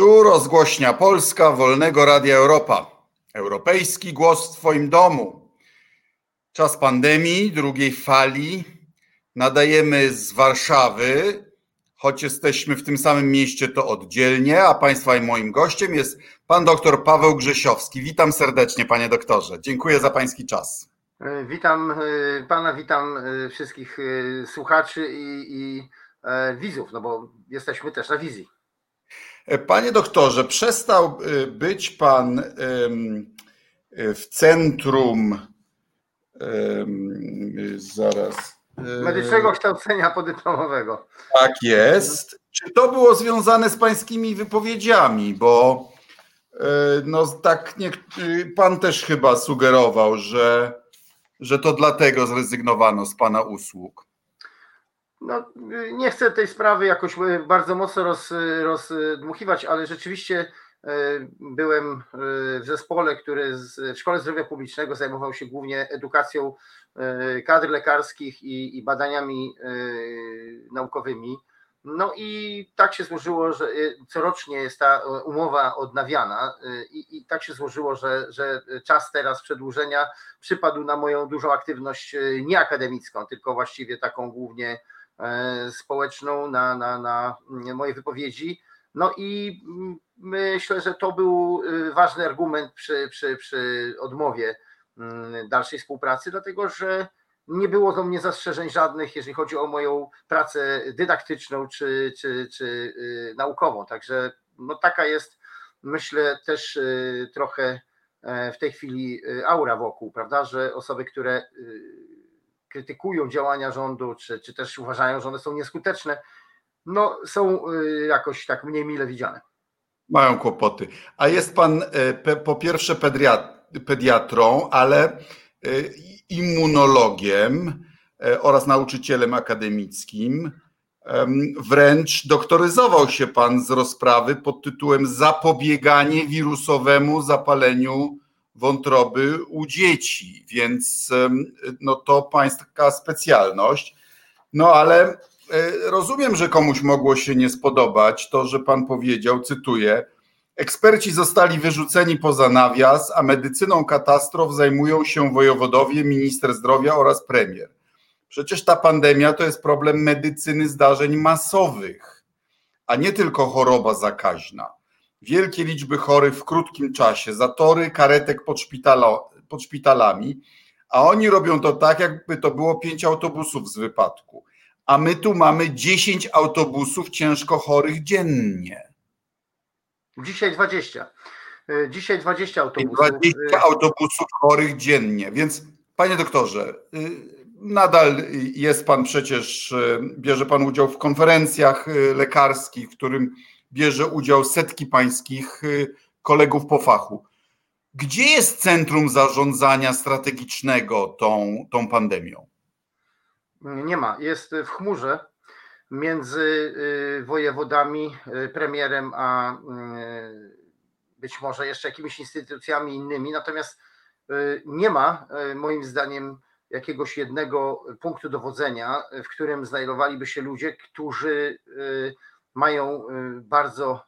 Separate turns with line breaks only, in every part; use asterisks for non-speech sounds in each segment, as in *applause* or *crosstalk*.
Tu rozgłośnia Polska Wolnego Radia Europa. Europejski głos w Twoim domu. Czas pandemii, drugiej fali. Nadajemy z Warszawy, choć jesteśmy w tym samym mieście, to oddzielnie, a Państwa i moim gościem jest pan doktor Paweł Grzesiowski. Witam serdecznie, panie doktorze. Dziękuję za pański czas.
E, witam e, pana, witam e, wszystkich słuchaczy i, i widzów, no bo jesteśmy też na wizji.
Panie doktorze, przestał być pan w centrum zaraz.
Medycznego kształcenia podyplomowego.
Tak jest. Czy to było związane z pańskimi wypowiedziami? Bo no tak nie, pan też chyba sugerował, że, że to dlatego zrezygnowano z pana usług.
No, nie chcę tej sprawy jakoś bardzo mocno roz, rozdmuchiwać, ale rzeczywiście e, byłem e, w zespole, który w Szkole Zdrowia Publicznego zajmował się głównie edukacją e, kadr lekarskich i, i badaniami naukowymi. No i tak się złożyło, że corocznie jest ta umowa odnawiana i, i, tak się złożyło, że, że czas teraz przedłużenia przypadł na moją dużą aktywność nieakademicką, tylko właściwie taką głównie E, społeczną na, na, na moje wypowiedzi. No i myślę, że to był y, ważny argument przy, przy, przy odmowie mm, dalszej współpracy, dlatego że nie było do mnie zastrzeżeń żadnych, jeżeli chodzi o moją pracę dydaktyczną czy, czy, czy y, naukową. Także no taka jest, myślę, też y, trochę e, w tej chwili aura wokół, prawda, że osoby, które krytykują działania rządu, czy, czy też uważają, że one są nieskuteczne, no są y, jakoś tak mniej mile widziane.
Mają kłopoty. A jest pan e, po pierwsze pediatrą, ale e, immunologiem oraz nauczycielem akademickim. Wręcz doktoryzował się pan z rozprawy pod tytułem Zapobieganie wirusowemu zapaleniu wątroby u dzieci, więc no to pańska specjalność. No ale e, rozumiem, że komuś mogło się nie spodobać to, że pan powiedział, cytuję, eksperci zostali wyrzuceni poza nawias, a medycyną katastrof zajmują się wojewodowie, minister zdrowia oraz premier. Przecież ta pandemia to jest problem medycyny zdarzeń masowych, a nie tylko choroba zakaźna wielkie liczby chorych w krótkim czasie, zatory karetek pod, pod szpitalami, a oni robią to tak, jakby to było pięć autobusów z wypadku. A my tu mamy 10 autobusów ciężko chorych dziennie.
Dzisiaj 20. E, dzisiaj 20 autobusów.
20 e, autobusów chorych dziennie. Więc, panie doktorze, e, nadal jest pan przecież, bierze pan udział w konferencjach lekarskich, w którym bierze udział setki pańskich y, kolegów po fachu. Gdzie jest centrum zarządzania strategicznego tą, tą pandemią?
Nie ma. Jest w chmurze między y, wojewodami, y, premierem, a być może jeszcze jakimiś instytucjami innymi. Natomiast nie ma, moim zdaniem, jakiegoś jednego punktu dowodzenia, w którym znajdowaliby się ludzie, którzy mają y, bardzo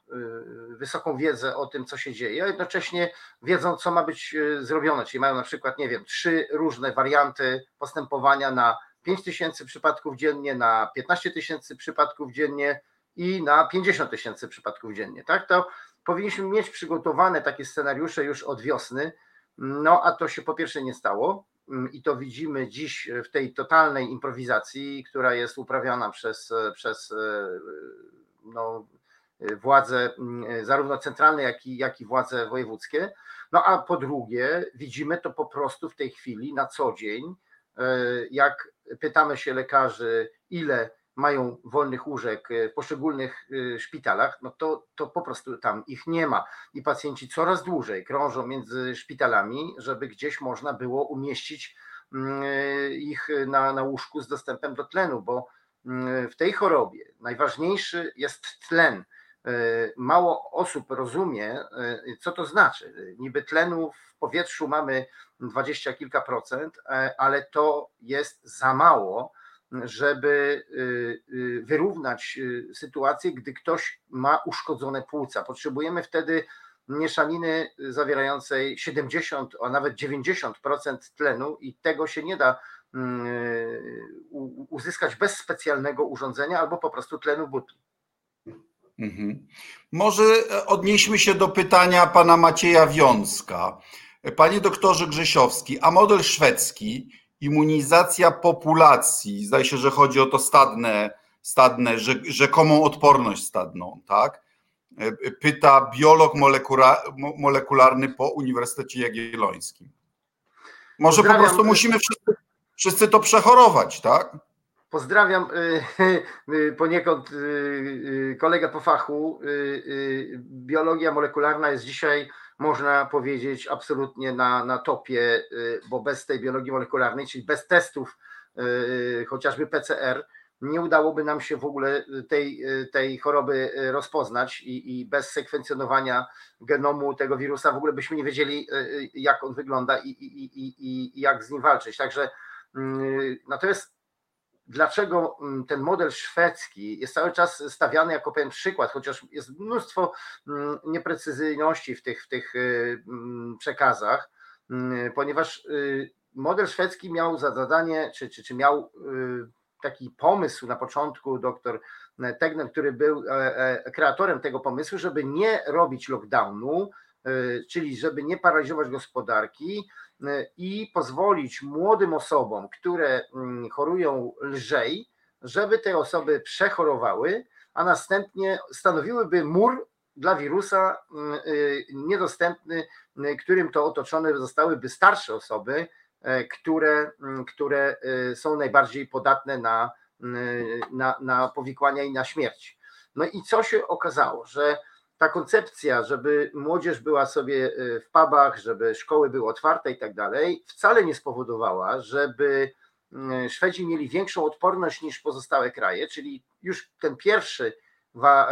y, wysoką wiedzę o tym, co się dzieje, a jednocześnie wiedzą, co ma być y, zrobione. Czyli mają na przykład, nie wiem, trzy różne warianty postępowania na 5 tysięcy przypadków dziennie, na 15 tysięcy przypadków dziennie i na 50 tysięcy przypadków dziennie. Tak, to powinniśmy mieć przygotowane takie scenariusze już od wiosny. No a to się po pierwsze nie stało mm, i to widzimy dziś w tej totalnej improwizacji, która jest uprawiana przez, przez no, władze mm, zarówno centralne, jak i, jak i władze wojewódzkie. No a po drugie, widzimy to po prostu w tej chwili na co dzień, e, jak pytamy się lekarzy, ile mają wolnych łóżek w poszczególnych szpitalach, no to, to po prostu tam ich nie ma. I pacjenci coraz dłużej krążą między szpitalami, żeby gdzieś można było umieścić mm, ich na, na łóżku z dostępem do tlenu, bo w tej chorobie najważniejszy jest tlen. E, mało osób rozumie, e, co to znaczy. Niby tlenu w powietrzu mamy dwadzieścia kilka procent, e, ale to jest za mało żeby wyrównać sytuację, gdy ktoś ma uszkodzone płuca. Potrzebujemy wtedy mieszaniny zawierającej 70, a nawet 90% tlenu i tego się nie da mm, uzyskać bez specjalnego urządzenia albo po prostu tlenu butli.
Mhm. Może odnieśmy się do pytania pana Macieja Wiącka. Panie doktorze Grzesiowski, a model szwedzki, immunizacja populacji, zdaje się, że chodzi o to stadne, stadne rzekomą odporność stadną, tak? Pyta biolog molekularny po Uniwersytecie Jagiellońskim. Może Pozdrawiam. po prostu musimy wszyscy, wszyscy to przechorować, tak?
Pozdrawiam y, y, poniekąd y, kolegę po fachu. Biologia molekularna jest dzisiaj, można powiedzieć, absolutnie na, na topie, bo bez tej biologii molekularnej, czyli bez testów, chociażby PCR, nie udałoby nam się w ogóle tej, tej choroby rozpoznać i, i bez sekwencjonowania genomu tego wirusa w ogóle byśmy nie wiedzieli, jak on wygląda i, i, i, i jak z nim walczyć. Także natomiast dlaczego mm, ten model szwedzki jest cały czas stawiany jako pewien przykład, chociaż jest mnóstwo mm, nieprecyzyjności w tych, w tych y, mm, przekazach, ponieważ y, model szwedzki miał za zadanie, czy, czy, czy miał y, taki pomysł na początku doktor Tegner, który był e, e, kreatorem tego pomysłu, żeby nie robić lockdownu, czyli żeby nie paraliżować gospodarki, i pozwolić młodym osobom, które mm, chorują lżej, żeby te osoby przechorowały, a następnie stanowiłyby mur dla wirusa y, niedostępny, y, którym to otoczone zostałyby starsze osoby, które, mm, które y, są najbardziej podatne na, na, na powikłania i na śmierć. No i co się okazało, że ta koncepcja, żeby młodzież była sobie y, w pubach, żeby szkoły były otwarte i tak dalej, wcale nie spowodowała, żeby y, Szwedzi mieli większą odporność niż pozostałe kraje, czyli już ten pierwszy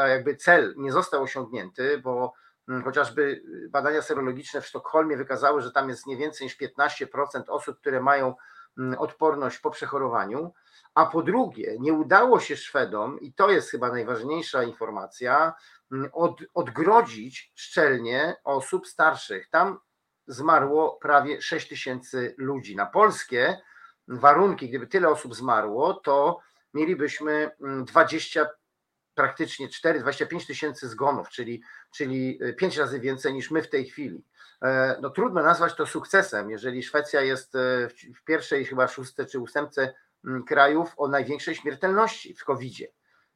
jakby cel nie został osiągnięty, bo mm, chociażby badania serologiczne w Sztokholmie wykazały, że tam jest nie więcej niż 15% osób, które mają mm, odporność po przechorowaniu, a po drugie, nie udało się Szwedom, i to jest chyba najważniejsza informacja, mm, od, odgrodzić szczelnie osób starszych. Tam zmarło prawie 6 tysięcy ludzi. Na polskie warunki, gdyby tyle osób zmarło, to mielibyśmy 20, mm, praktycznie 4-25 tysięcy zgonów, czyli, czyli 5 razy więcej niż my w tej chwili. E, no trudno nazwać to sukcesem, jeżeli Szwecja jest e, w pierwszej chyba szóstce czy ósemce Mm, krajów o największej śmiertelności w COVID-zie,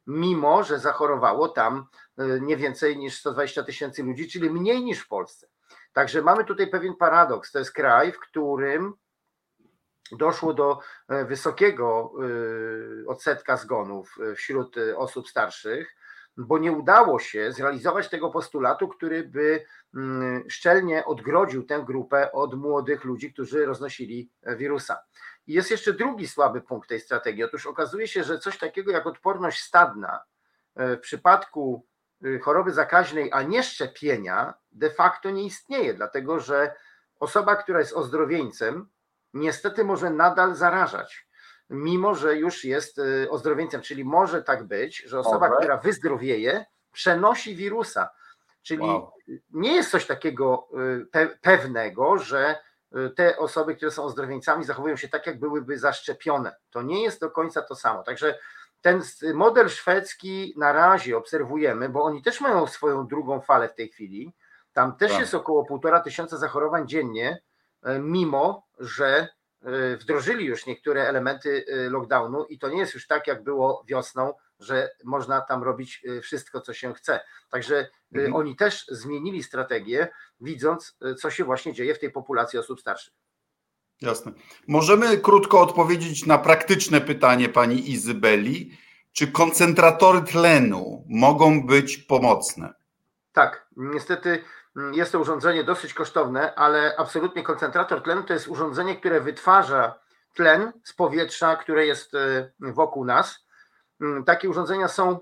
mimo że zachorowało tam y, nie więcej niż 120 tysięcy ludzi, czyli mniej niż w Polsce. Także mamy tutaj pewien paradoks. To jest kraj, w którym doszło do e, wysokiego y, odsetka zgonów wśród osób starszych, bo nie udało się zrealizować tego postulatu, który by mm, szczelnie odgrodził tę grupę od młodych ludzi, którzy roznosili e, wirusa. I jest jeszcze drugi słaby punkt tej strategii. Otóż okazuje się, że coś takiego jak odporność stadna e, w przypadku e, choroby zakaźnej, a nie szczepienia, de facto nie istnieje, dlatego że osoba, która jest ozdrowieńcem, niestety może nadal zarażać, mimo że już jest e, ozdrowieńcem. Czyli może tak być, że osoba, która wyzdrowieje, przenosi wirusa. Czyli wow. nie jest coś takiego pewnego, że te osoby, które są ozdrowieńcami, zachowują się tak, jak byłyby zaszczepione. To nie jest do końca to samo. Także ten model szwedzki na razie obserwujemy, bo oni też mają swoją drugą falę w tej chwili. Tam też tak. jest około półtora tysiąca zachorowań dziennie, e, mimo że e, wdrożyli już niektóre elementy lockdownu i to nie jest już tak, jak było wiosną, że można tam robić y, wszystko, co się chce. Także y, mhm. oni też zmienili strategię, widząc, y, co się właśnie dzieje w tej populacji osób starszych.
Jasne. Możemy krótko odpowiedzieć na praktyczne pytanie pani Izybeli. Czy koncentratory tlenu mogą być pomocne?
Tak, niestety mm, jest to urządzenie dosyć kosztowne, ale absolutnie koncentrator tlenu to jest urządzenie, które wytwarza tlen z powietrza, które jest wokół nas takie urządzenia są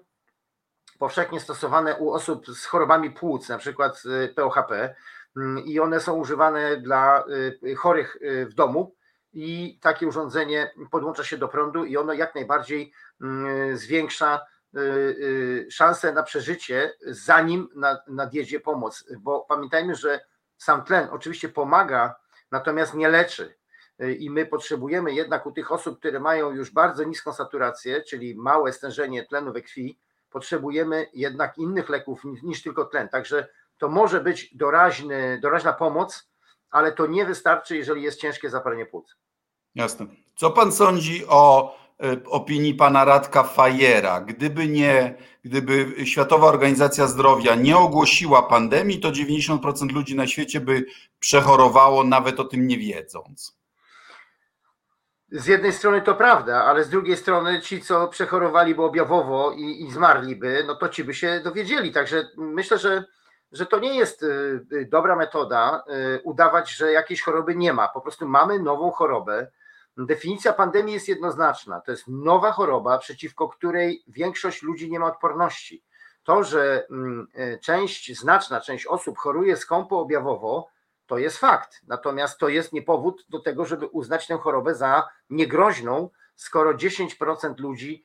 powszechnie stosowane u osób z chorobami płuc, na przykład y, POHP, mm, i one są używane dla y, chorych y, w domu i takie urządzenie podłącza się do prądu i ono jak najbardziej mm, zwiększa y, y, szanse na przeżycie, zanim nadjedzie pomoc. Bo pamiętajmy, że sam tlen oczywiście pomaga, natomiast nie leczy. Y, I my potrzebujemy jednak u tych osób, które mają już bardzo niską saturację, czyli małe stężenie tlenu we krwi, potrzebujemy jednak innych leków niż tylko tlen. Także to może być doraźny, doraźna pomoc, ale to nie wystarczy, jeżeli jest ciężkie zapalenie płuc.
Jasne. Co pan sądzi o e, opinii pana Radka Fajera? Gdyby nie, gdyby Światowa Organizacja Zdrowia nie ogłosiła pandemii, to 90% ludzi na świecie by przechorowało, nawet o tym nie wiedząc.
Z jednej strony to prawda, ale z drugiej strony ci, co przechorowaliby objawowo i, i zmarliby, no to ci by się dowiedzieli. Także myślę, że że to nie jest y, y, dobra metoda y, udawać, że jakiejś choroby nie ma. Po prostu mamy nową chorobę. Definicja pandemii jest jednoznaczna. To jest nowa choroba, przeciwko której większość ludzi nie ma odporności. To, że mm, część, znaczna część osób choruje skąpo objawowo, to jest fakt. Natomiast to jest nie powód do tego, żeby uznać tę chorobę za niegroźną, skoro 10% ludzi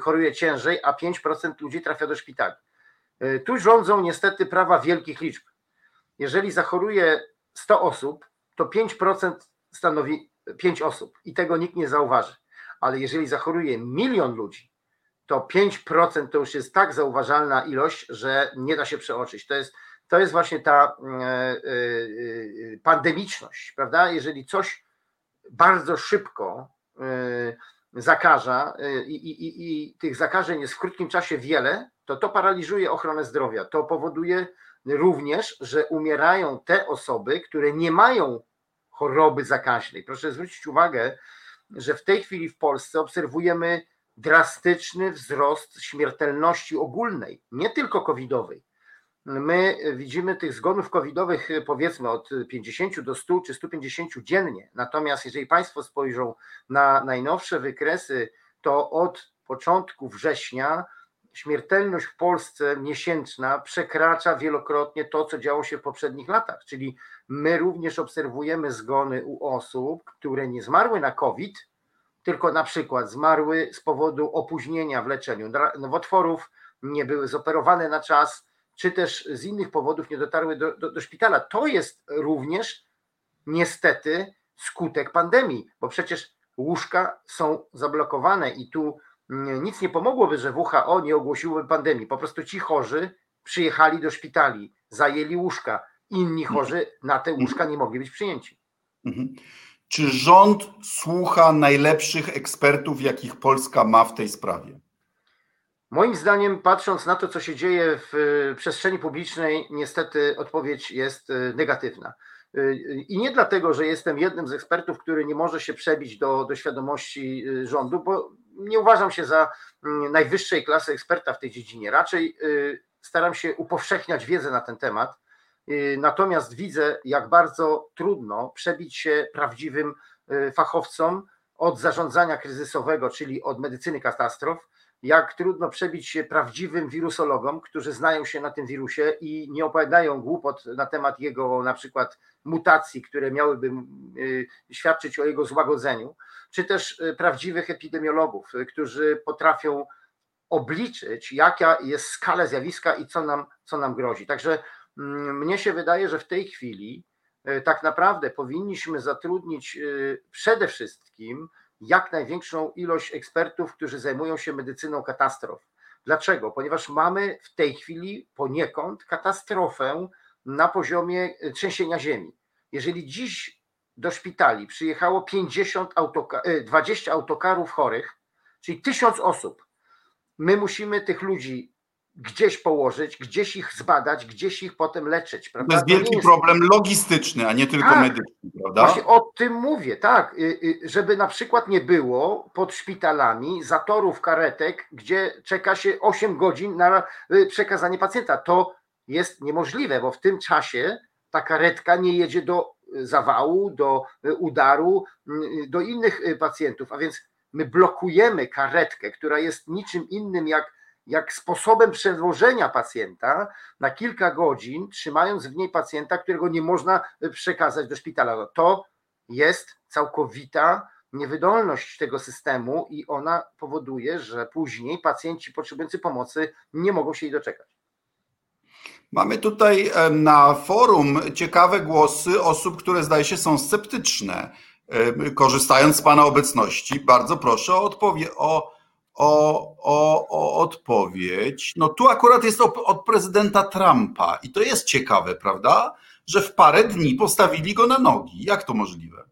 choruje ciężej, a 5% ludzi trafia do szpitali. E, tu rządzą niestety prawa wielkich liczb. Jeżeli zachoruje 100 osób, to 5% stanowi 5 osób i tego nikt nie zauważy. Ale jeżeli zachoruje milion ludzi, to 5% to już jest tak zauważalna ilość, że nie da się przeoczyć. To jest, to jest właśnie ta e, e, pandemiczność, prawda? Jeżeli coś bardzo szybko zakaża i, i, i, i tych zakażeń jest w krótkim czasie wiele, to to paraliżuje ochronę zdrowia. To powoduje również, że umierają te osoby, które nie mają choroby zakaźnej. Proszę zwrócić uwagę, że w tej chwili w Polsce obserwujemy drastyczny wzrost śmiertelności ogólnej, nie tylko covidowej. My widzimy tych zgonów covidowych powiedzmy od 50 do 100 czy 150 dziennie. Natomiast jeżeli Państwo spojrzą na najnowsze wykresy, to od początku września śmiertelność w Polsce miesięczna przekracza wielokrotnie to, co działo się w poprzednich latach. Czyli my również obserwujemy zgony u osób, które nie zmarły na COVID, tylko na przykład zmarły z powodu opóźnienia w leczeniu nowotworów, nie były zoperowane na czas, czy też z innych powodów nie dotarły do, do, do szpitala. To jest również niestety skutek pandemii, bo przecież łóżka są zablokowane i tu nic nie pomogłoby, że WHO nie ogłosiłoby pandemii. Po prostu ci chorzy przyjechali do szpitali, zajęli łóżka. Inni chorzy na te łóżka nie mogli być przyjęci.
Mhm. Czy rząd słucha najlepszych ekspertów, jakich Polska ma w tej sprawie?
Moim zdaniem, patrząc na to, co się dzieje w y, przestrzeni publicznej, niestety odpowiedź jest y, negatywna. Y, I nie dlatego, że jestem jednym z ekspertów, który nie może się przebić do, do świadomości rządu, bo nie uważam się za mm, najwyższej klasy eksperta w tej dziedzinie. Raczej staram się upowszechniać wiedzę na ten temat. Natomiast widzę, jak bardzo trudno przebić się prawdziwym fachowcom od zarządzania kryzysowego, czyli od medycyny katastrof, jak trudno przebić się prawdziwym wirusologom, którzy znają się na tym wirusie i nie opowiadają głupot na temat jego na przykład mutacji, które miałyby świadczyć o jego złagodzeniu czy też y, prawdziwych epidemiologów, y, którzy potrafią obliczyć, jaka jest skala zjawiska i co nam, co nam grozi. Także mnie się wydaje, że w tej chwili y, tak naprawdę powinniśmy zatrudnić przede wszystkim jak największą ilość ekspertów, którzy zajmują się medycyną katastrof. Dlaczego? Ponieważ mamy w tej chwili poniekąd katastrofę na poziomie trzęsienia ziemi. Jeżeli dziś do szpitali przyjechało 50 autoka 20 e, autokarów chorych, czyli 1000 osób. My musimy tych ludzi gdzieś położyć, gdzieś ich zbadać, gdzieś ich potem leczyć.
Prawda? To jest wielki jest... problem logistyczny, a nie tylko tak, medyczny, prawda?
Właśnie o tym mówię, tak, y, y, żeby na przykład nie było pod szpitalami zatorów karetek, gdzie czeka się 8 godzin na y, przekazanie pacjenta. To jest niemożliwe, bo w tym czasie ta karetka nie jedzie do zawału, do udaru, do innych pacjentów. A więc my blokujemy karetkę, która jest niczym innym jak, jak sposobem przewożenia pacjenta na kilka godzin, trzymając w niej pacjenta, którego nie można przekazać do szpitala. No to jest całkowita niewydolność tego systemu i ona powoduje, że później pacjenci potrzebujący pomocy nie mogą się jej doczekać.
Mamy tutaj na forum ciekawe głosy osób, które zdaje się są sceptyczne. Korzystając z Pana obecności, bardzo proszę o, odpowie- o, o, o, o odpowiedź. No tu akurat jest od prezydenta Trumpa i to jest ciekawe, prawda? Że w parę dni postawili go na nogi. Jak to możliwe?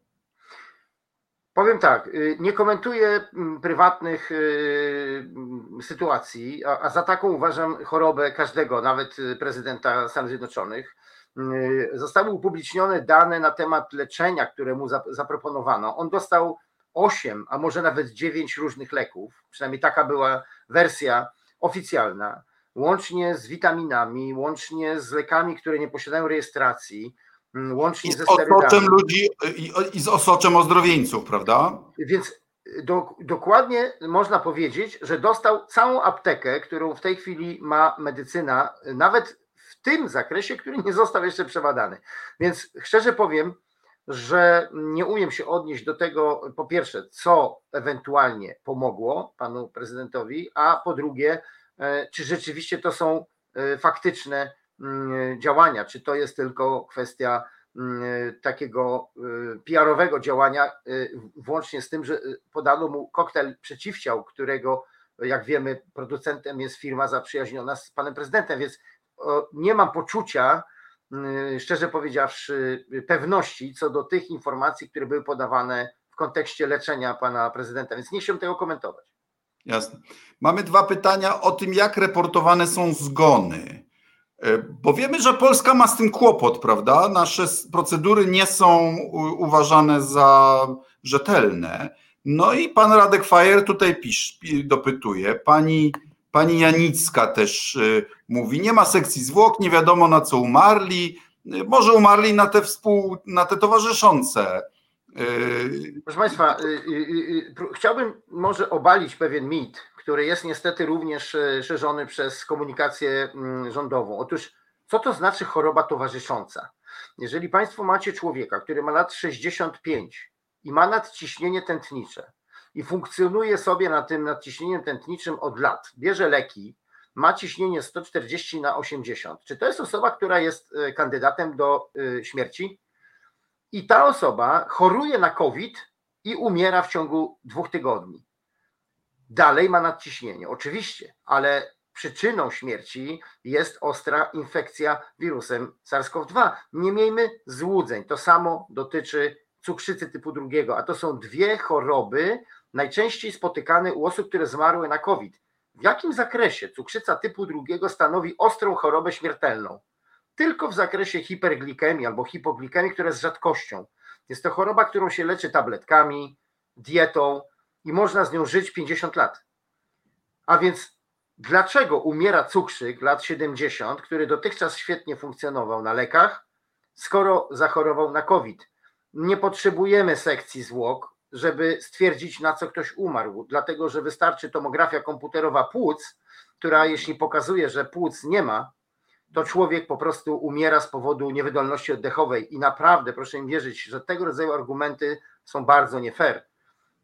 Powiem tak, y, nie komentuję mm, prywatnych y, mm, sytuacji, a za taką uważam chorobę każdego, nawet y, prezydenta Stanów Zjednoczonych. Zostały upublicznione dane na temat leczenia, które mu zaproponowano. On dostał 8, a może nawet 9 różnych leków, przynajmniej taka była wersja oficjalna, łącznie z witaminami, łącznie z lekami, które nie posiadają rejestracji, Mm, łącznie I z ze
osoczem ludzi i, i z osoczem ozdrowieńców, prawda?
Więc do, dokładnie można powiedzieć, że dostał całą aptekę, którą w tej chwili ma medycyna, nawet w tym zakresie, który nie został jeszcze przebadany. Więc szczerze powiem, że nie umiem się odnieść do tego, po pierwsze, co ewentualnie pomogło panu prezydentowi, a po drugie, e, czy rzeczywiście to są e, faktyczne Mm, działania, czy to jest tylko kwestia mm, takiego y, PR-owego działania, włącznie z tym, że podano mu koktajl przeciwciał, którego, jak wiemy, producentem jest firma zaprzyjaźniona z panem prezydentem, więc nie mam poczucia, szczerze powiedziawszy, pewności co do tych informacji, które były podawane w kontekście leczenia pana prezydenta, więc nie chciałbym tego komentować.
Jasne. Mamy dwa pytania o tym, jak reportowane są zgony. E, bo wiemy, że Polska ma z tym kłopot, prawda? Nasze procedury nie są uważane za rzetelne. No i pan Radek Fajer tutaj pisz, dopytuje. Pani, pani Janicka też e, mówi, nie ma sekcji zwłok, nie wiadomo na co umarli. E, może umarli na te współ, na te towarzyszące.
Proszę Państwa, chciałbym może obalić pewien mit, który jest niestety również szerzony przez komunikację mm, rządową. Otóż, co to znaczy choroba towarzysząca? Jeżeli Państwo macie człowieka, który ma lat 65 i ma nadciśnienie tętnicze i funkcjonuje sobie na tym nadciśnieniem tętniczym od lat, bierze leki, ma ciśnienie 140 na 80, czy to jest osoba, która jest e, kandydatem do e, śmierci? I ta osoba choruje na COVID i umiera w ciągu dwóch tygodni dalej ma nadciśnienie, oczywiście, ale przyczyną śmierci jest ostra infekcja wirusem SARS-CoV-2. Nie miejmy złudzeń. To samo dotyczy cukrzycy typu drugiego, a to są dwie choroby najczęściej spotykane u osób, które zmarły na COVID. W jakim zakresie cukrzyca typu drugiego stanowi ostrą chorobę śmiertelną? Tylko w zakresie hiperglikemii albo hipoglikemii, która jest rzadkością. Jest to choroba, którą się leczy tabletkami, dietą, i można z nią żyć 50 lat. A więc dlaczego umiera cukrzyk lat 70, który dotychczas świetnie funkcjonował na lekach, skoro zachorował na COVID? Nie potrzebujemy sekcji zwłok, żeby stwierdzić, na co ktoś umarł, dlatego że wystarczy tomografia komputerowa płuc, która jeśli pokazuje, że płuc nie ma, to człowiek po prostu umiera z powodu niewydolności oddechowej. I naprawdę proszę mi wierzyć, że tego rodzaju argumenty są bardzo nie fair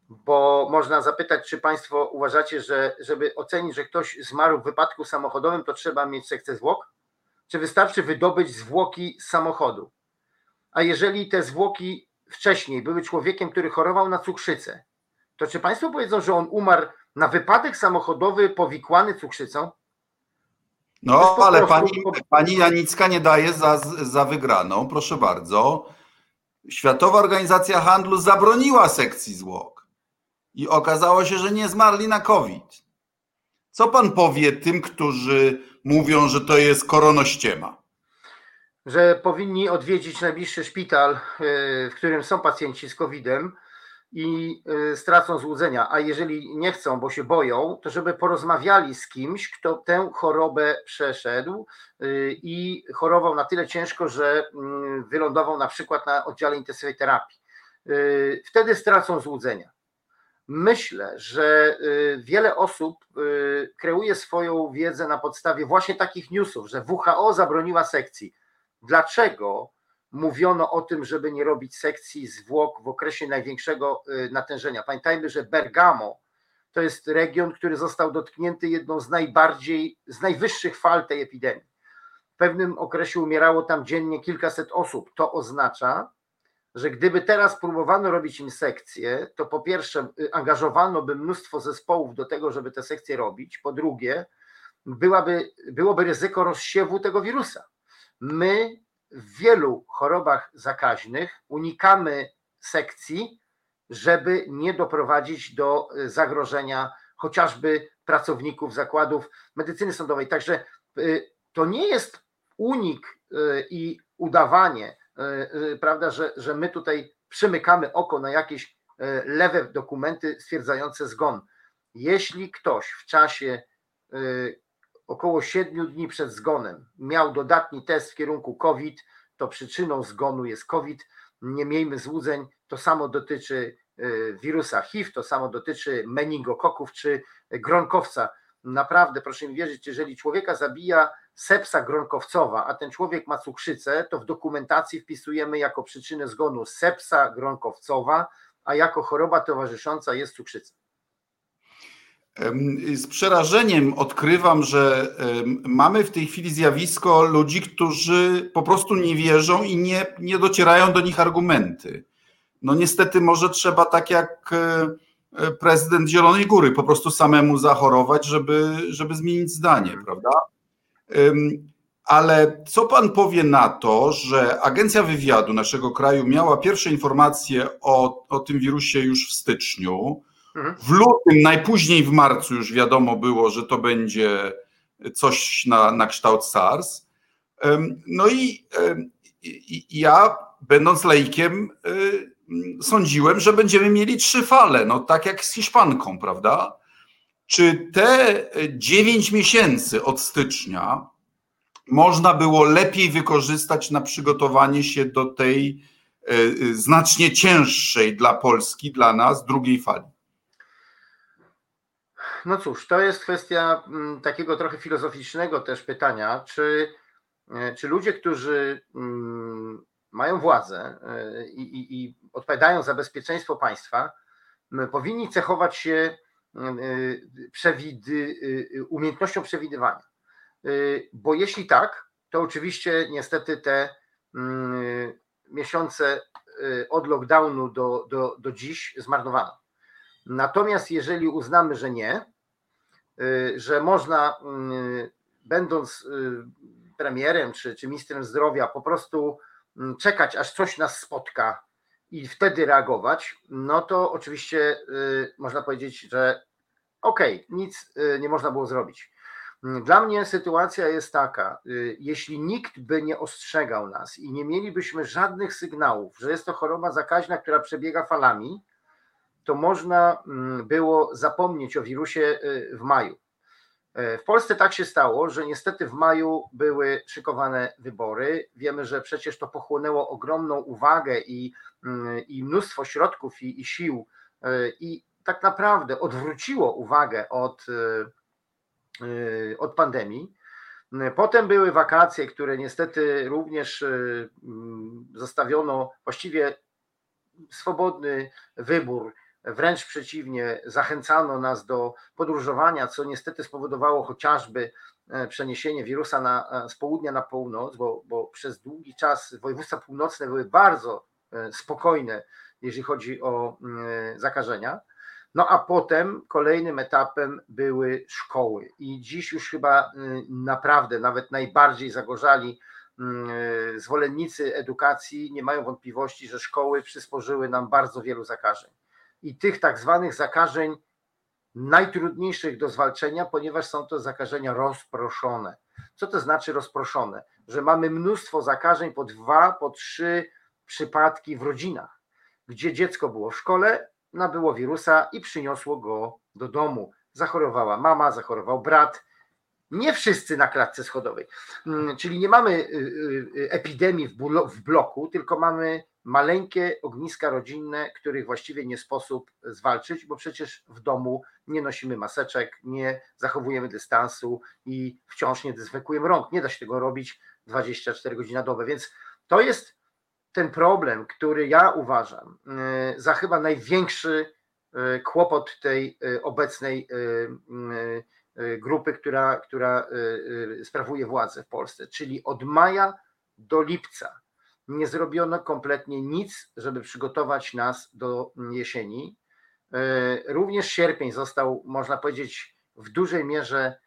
bo można zapytać, czy Państwo uważacie, że żeby ocenić, że ktoś zmarł w wypadku samochodowym, to trzeba mieć sekcję zwłok? Czy wystarczy wydobyć zwłoki z samochodu? A jeżeli te zwłoki wcześniej były człowiekiem, który chorował na cukrzycę, to czy Państwo powiedzą, że on umarł na wypadek samochodowy powikłany cukrzycą?
No, ale pani, pani Janicka nie daje za, za wygraną, proszę bardzo. Światowa Organizacja Handlu zabroniła sekcji zwłok i okazało się, że nie zmarli na COVID. Co pan powie tym, którzy mówią, że to jest koronościema?
Że powinni odwiedzić najbliższy szpital, e, w którym są pacjenci z COVID-em i e, stracą złudzenia, a jeżeli nie chcą, bo się boją, to żeby porozmawiali z kimś, kto tę chorobę przeszedł e, i chorował na tyle ciężko, że mm, wylądował na przykład na oddziale intensywnej terapii. Wtedy stracą złudzenia. Myślę, że wiele osób kreuje swoją wiedzę na podstawie właśnie takich newsów, że WHO zabroniła sekcji. Dlaczego mówiono o tym, żeby nie robić sekcji zwłok w okresie największego natężenia. Pamiętajmy, że Bergamo to jest region, który został dotknięty jedną z najbardziej, z najwyższych fal tej epidemii. W pewnym okresie umierało tam dziennie kilkaset osób. To oznacza, że gdyby teraz próbowano robić im sekcje, to po pierwsze y, angażowano by mnóstwo zespołów do tego, żeby te sekcje robić. Po drugie, byłaby, byłoby ryzyko rozsiewu tego wirusa. My w wielu chorobach zakaźnych unikamy sekcji, żeby nie doprowadzić do y, zagrożenia chociażby pracowników zakładów medycyny sądowej. Także y, to nie jest unik i udawanie, prawda, że, że my tutaj przymykamy oko na jakieś lewe dokumenty stwierdzające zgon. Jeśli ktoś w czasie około 7 dni przed zgonem miał dodatni test w kierunku COVID, to przyczyną zgonu jest COVID. Nie miejmy złudzeń, to samo dotyczy y, wirusa HIV, to samo dotyczy meningokoków czy gronkowca. Naprawdę, proszę mi wierzyć, jeżeli człowieka zabija sepsa gronkowcowa, a ten człowiek ma cukrzycę, to w dokumentacji wpisujemy jako przyczynę zgonu sepsa gronkowcowa, a jako choroba towarzysząca jest cukrzyca.
Z przerażeniem odkrywam, że mamy w tej chwili zjawisko ludzi, którzy po prostu nie wierzą i nie, nie docierają do nich argumenty. No niestety może trzeba tak jak e, e, prezydent Zielonej Góry, po prostu samemu zachorować, żeby, żeby zmienić zdanie, prawda? Ale co pan powie na to, że Agencja Wywiadu naszego kraju miała pierwsze informacje o, o tym wirusie już w styczniu, Mhm. W lutym, najpóźniej w marcu już wiadomo było, że to będzie coś na, na kształt SARS. No i, ja, będąc laikiem, y, sądziłem, że będziemy mieli trzy fale, no tak jak z Hiszpanką, prawda? Czy te dziewięć miesięcy od stycznia można było lepiej wykorzystać na przygotowanie się do tej y, y, znacznie cięższej dla Polski, dla nas drugiej fali?
No cóż, to jest kwestia mm, takiego trochę filozoficznego też pytania, czy, e, czy ludzie, którzy mm, mają władzę e, i, i, i odpowiadają za bezpieczeństwo państwa, powinni cechować się e, przewidy, umiejętnością przewidywania. Bo jeśli tak, to oczywiście niestety te mm, miesiące od lockdownu do, do, do dziś zmarnowano. Natomiast jeżeli uznamy, że nie, y, że można, y, będąc y, premierem czy, czy ministrem zdrowia, po prostu czekać, aż coś nas spotka i wtedy reagować, no to oczywiście można powiedzieć, że okej, okay, nic nie można było zrobić. Dla mnie sytuacja jest taka, jeśli nikt by nie ostrzegał nas i nie mielibyśmy żadnych sygnałów, że jest to choroba zakaźna, która przebiega falami, to można mm, było zapomnieć o wirusie y, w maju. E, w Polsce tak się stało, że niestety w maju były szykowane wybory. Wiemy, że przecież to pochłonęło ogromną uwagę i, mm, i mnóstwo środków i, i sił, e, i tak naprawdę odwróciło uwagę od, e, od pandemii. Potem były wakacje, które niestety również mm, zostawiono właściwie swobodny wybór Wręcz przeciwnie, zachęcano nas do podróżowania, co niestety spowodowało chociażby e, przeniesienie wirusa na, e, z południa na północ, bo, bo przez długi czas województwa północne były bardzo e, spokojne, jeżeli chodzi o mm, zakażenia. No a potem kolejnym etapem były szkoły. I dziś już chyba naprawdę nawet najbardziej zagorzali mm, zwolennicy edukacji nie mają wątpliwości, że szkoły przysporzyły nam bardzo wielu zakażeń i tych tak zwanych zakażeń najtrudniejszych do zwalczenia, ponieważ są to zakażenia rozproszone. Co to znaczy rozproszone? Że mamy mnóstwo zakażeń po dwa, po trzy przypadki w rodzinach, gdzie dziecko było w szkole, nabyło wirusa i przyniosło go do domu. Zachorowała mama, zachorował brat. Nie wszyscy na klatce schodowej. Mm, czyli nie mamy y, y, y, epidemii w bloku, tylko mamy maleńkie ogniska rodzinne, których właściwie nie sposób zwalczyć, bo przecież w domu nie nosimy maseczek, nie zachowujemy dystansu i wciąż nie dezynfekujemy rąk. Nie da się tego robić 24 godziny na dobę, więc to jest ten problem, który ja uważam za chyba największy kłopot tej obecnej grupy, która, która sprawuje władzę w Polsce, czyli od maja do lipca nie zrobiono kompletnie nic, żeby przygotować nas do jesieni. Również sierpień został, można powiedzieć, w dużej mierze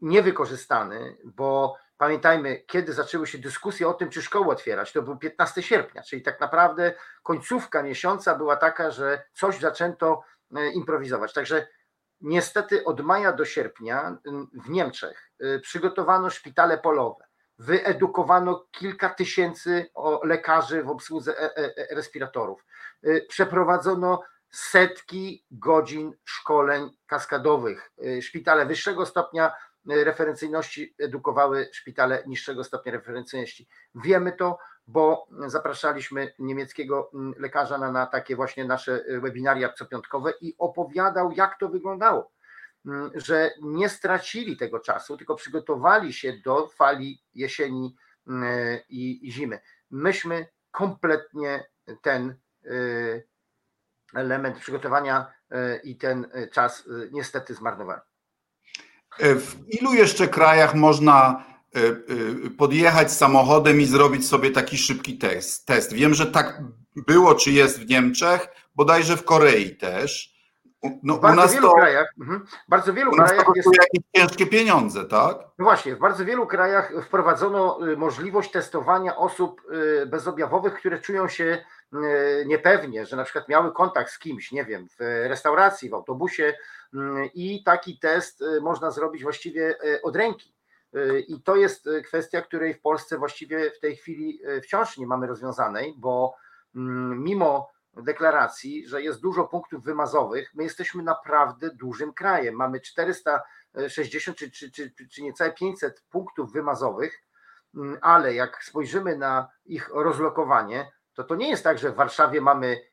niewykorzystany, bo pamiętajmy, kiedy zaczęły się dyskusje o tym, czy szkoły otwierać, to był 15 sierpnia, czyli tak naprawdę końcówka miesiąca była taka, że coś zaczęto e, improwizować. Także niestety od maja do sierpnia w Niemczech e, przygotowano szpitale polowe, wyedukowano kilka tysięcy lekarzy w obsłudze e, respiratorów, przeprowadzono setki godzin szkoleń kaskadowych. Szpitale wyższego stopnia referencyjności edukowały szpitale niższego stopnia referencyjności. Wiemy to, bo zapraszaliśmy niemieckiego lekarza na, na takie właśnie nasze webinaria copiątkowe i opowiadał, jak to wyglądało. Że nie stracili tego czasu, tylko przygotowali się do fali jesieni i, i zimy. Myśmy kompletnie ten y, element przygotowania y, i ten czas y, niestety zmarnowali.
E, w ilu jeszcze krajach można e, e, podjechać samochodem i zrobić sobie taki szybki test? test? Wiem, że tak było, czy jest w Niemczech, bodajże w Korei też.
No, w bardzo wielu to, krajach, mhm. bardzo wielu krajach
jest jakieś ciężkie pieniądze, tak?
No właśnie, w bardzo wielu krajach wprowadzono y, możliwość testowania osób y, bezobjawowych, które czują się y, niepewnie, że na przykład miały kontakt z kimś, nie wiem, w restauracji, w autobusie, Mm, i taki test można zrobić właściwie od ręki. I to jest kwestia, której w Polsce właściwie w tej chwili wciąż nie mamy rozwiązanej, bo mm, mimo deklaracji, że jest dużo punktów wymazowych, my jesteśmy naprawdę dużym krajem. Mamy 460 czy, czy, czy, czy niecałe 500 punktów wymazowych, mm, ale jak spojrzymy na ich rozlokowanie, to to nie jest tak, że w Warszawie mamy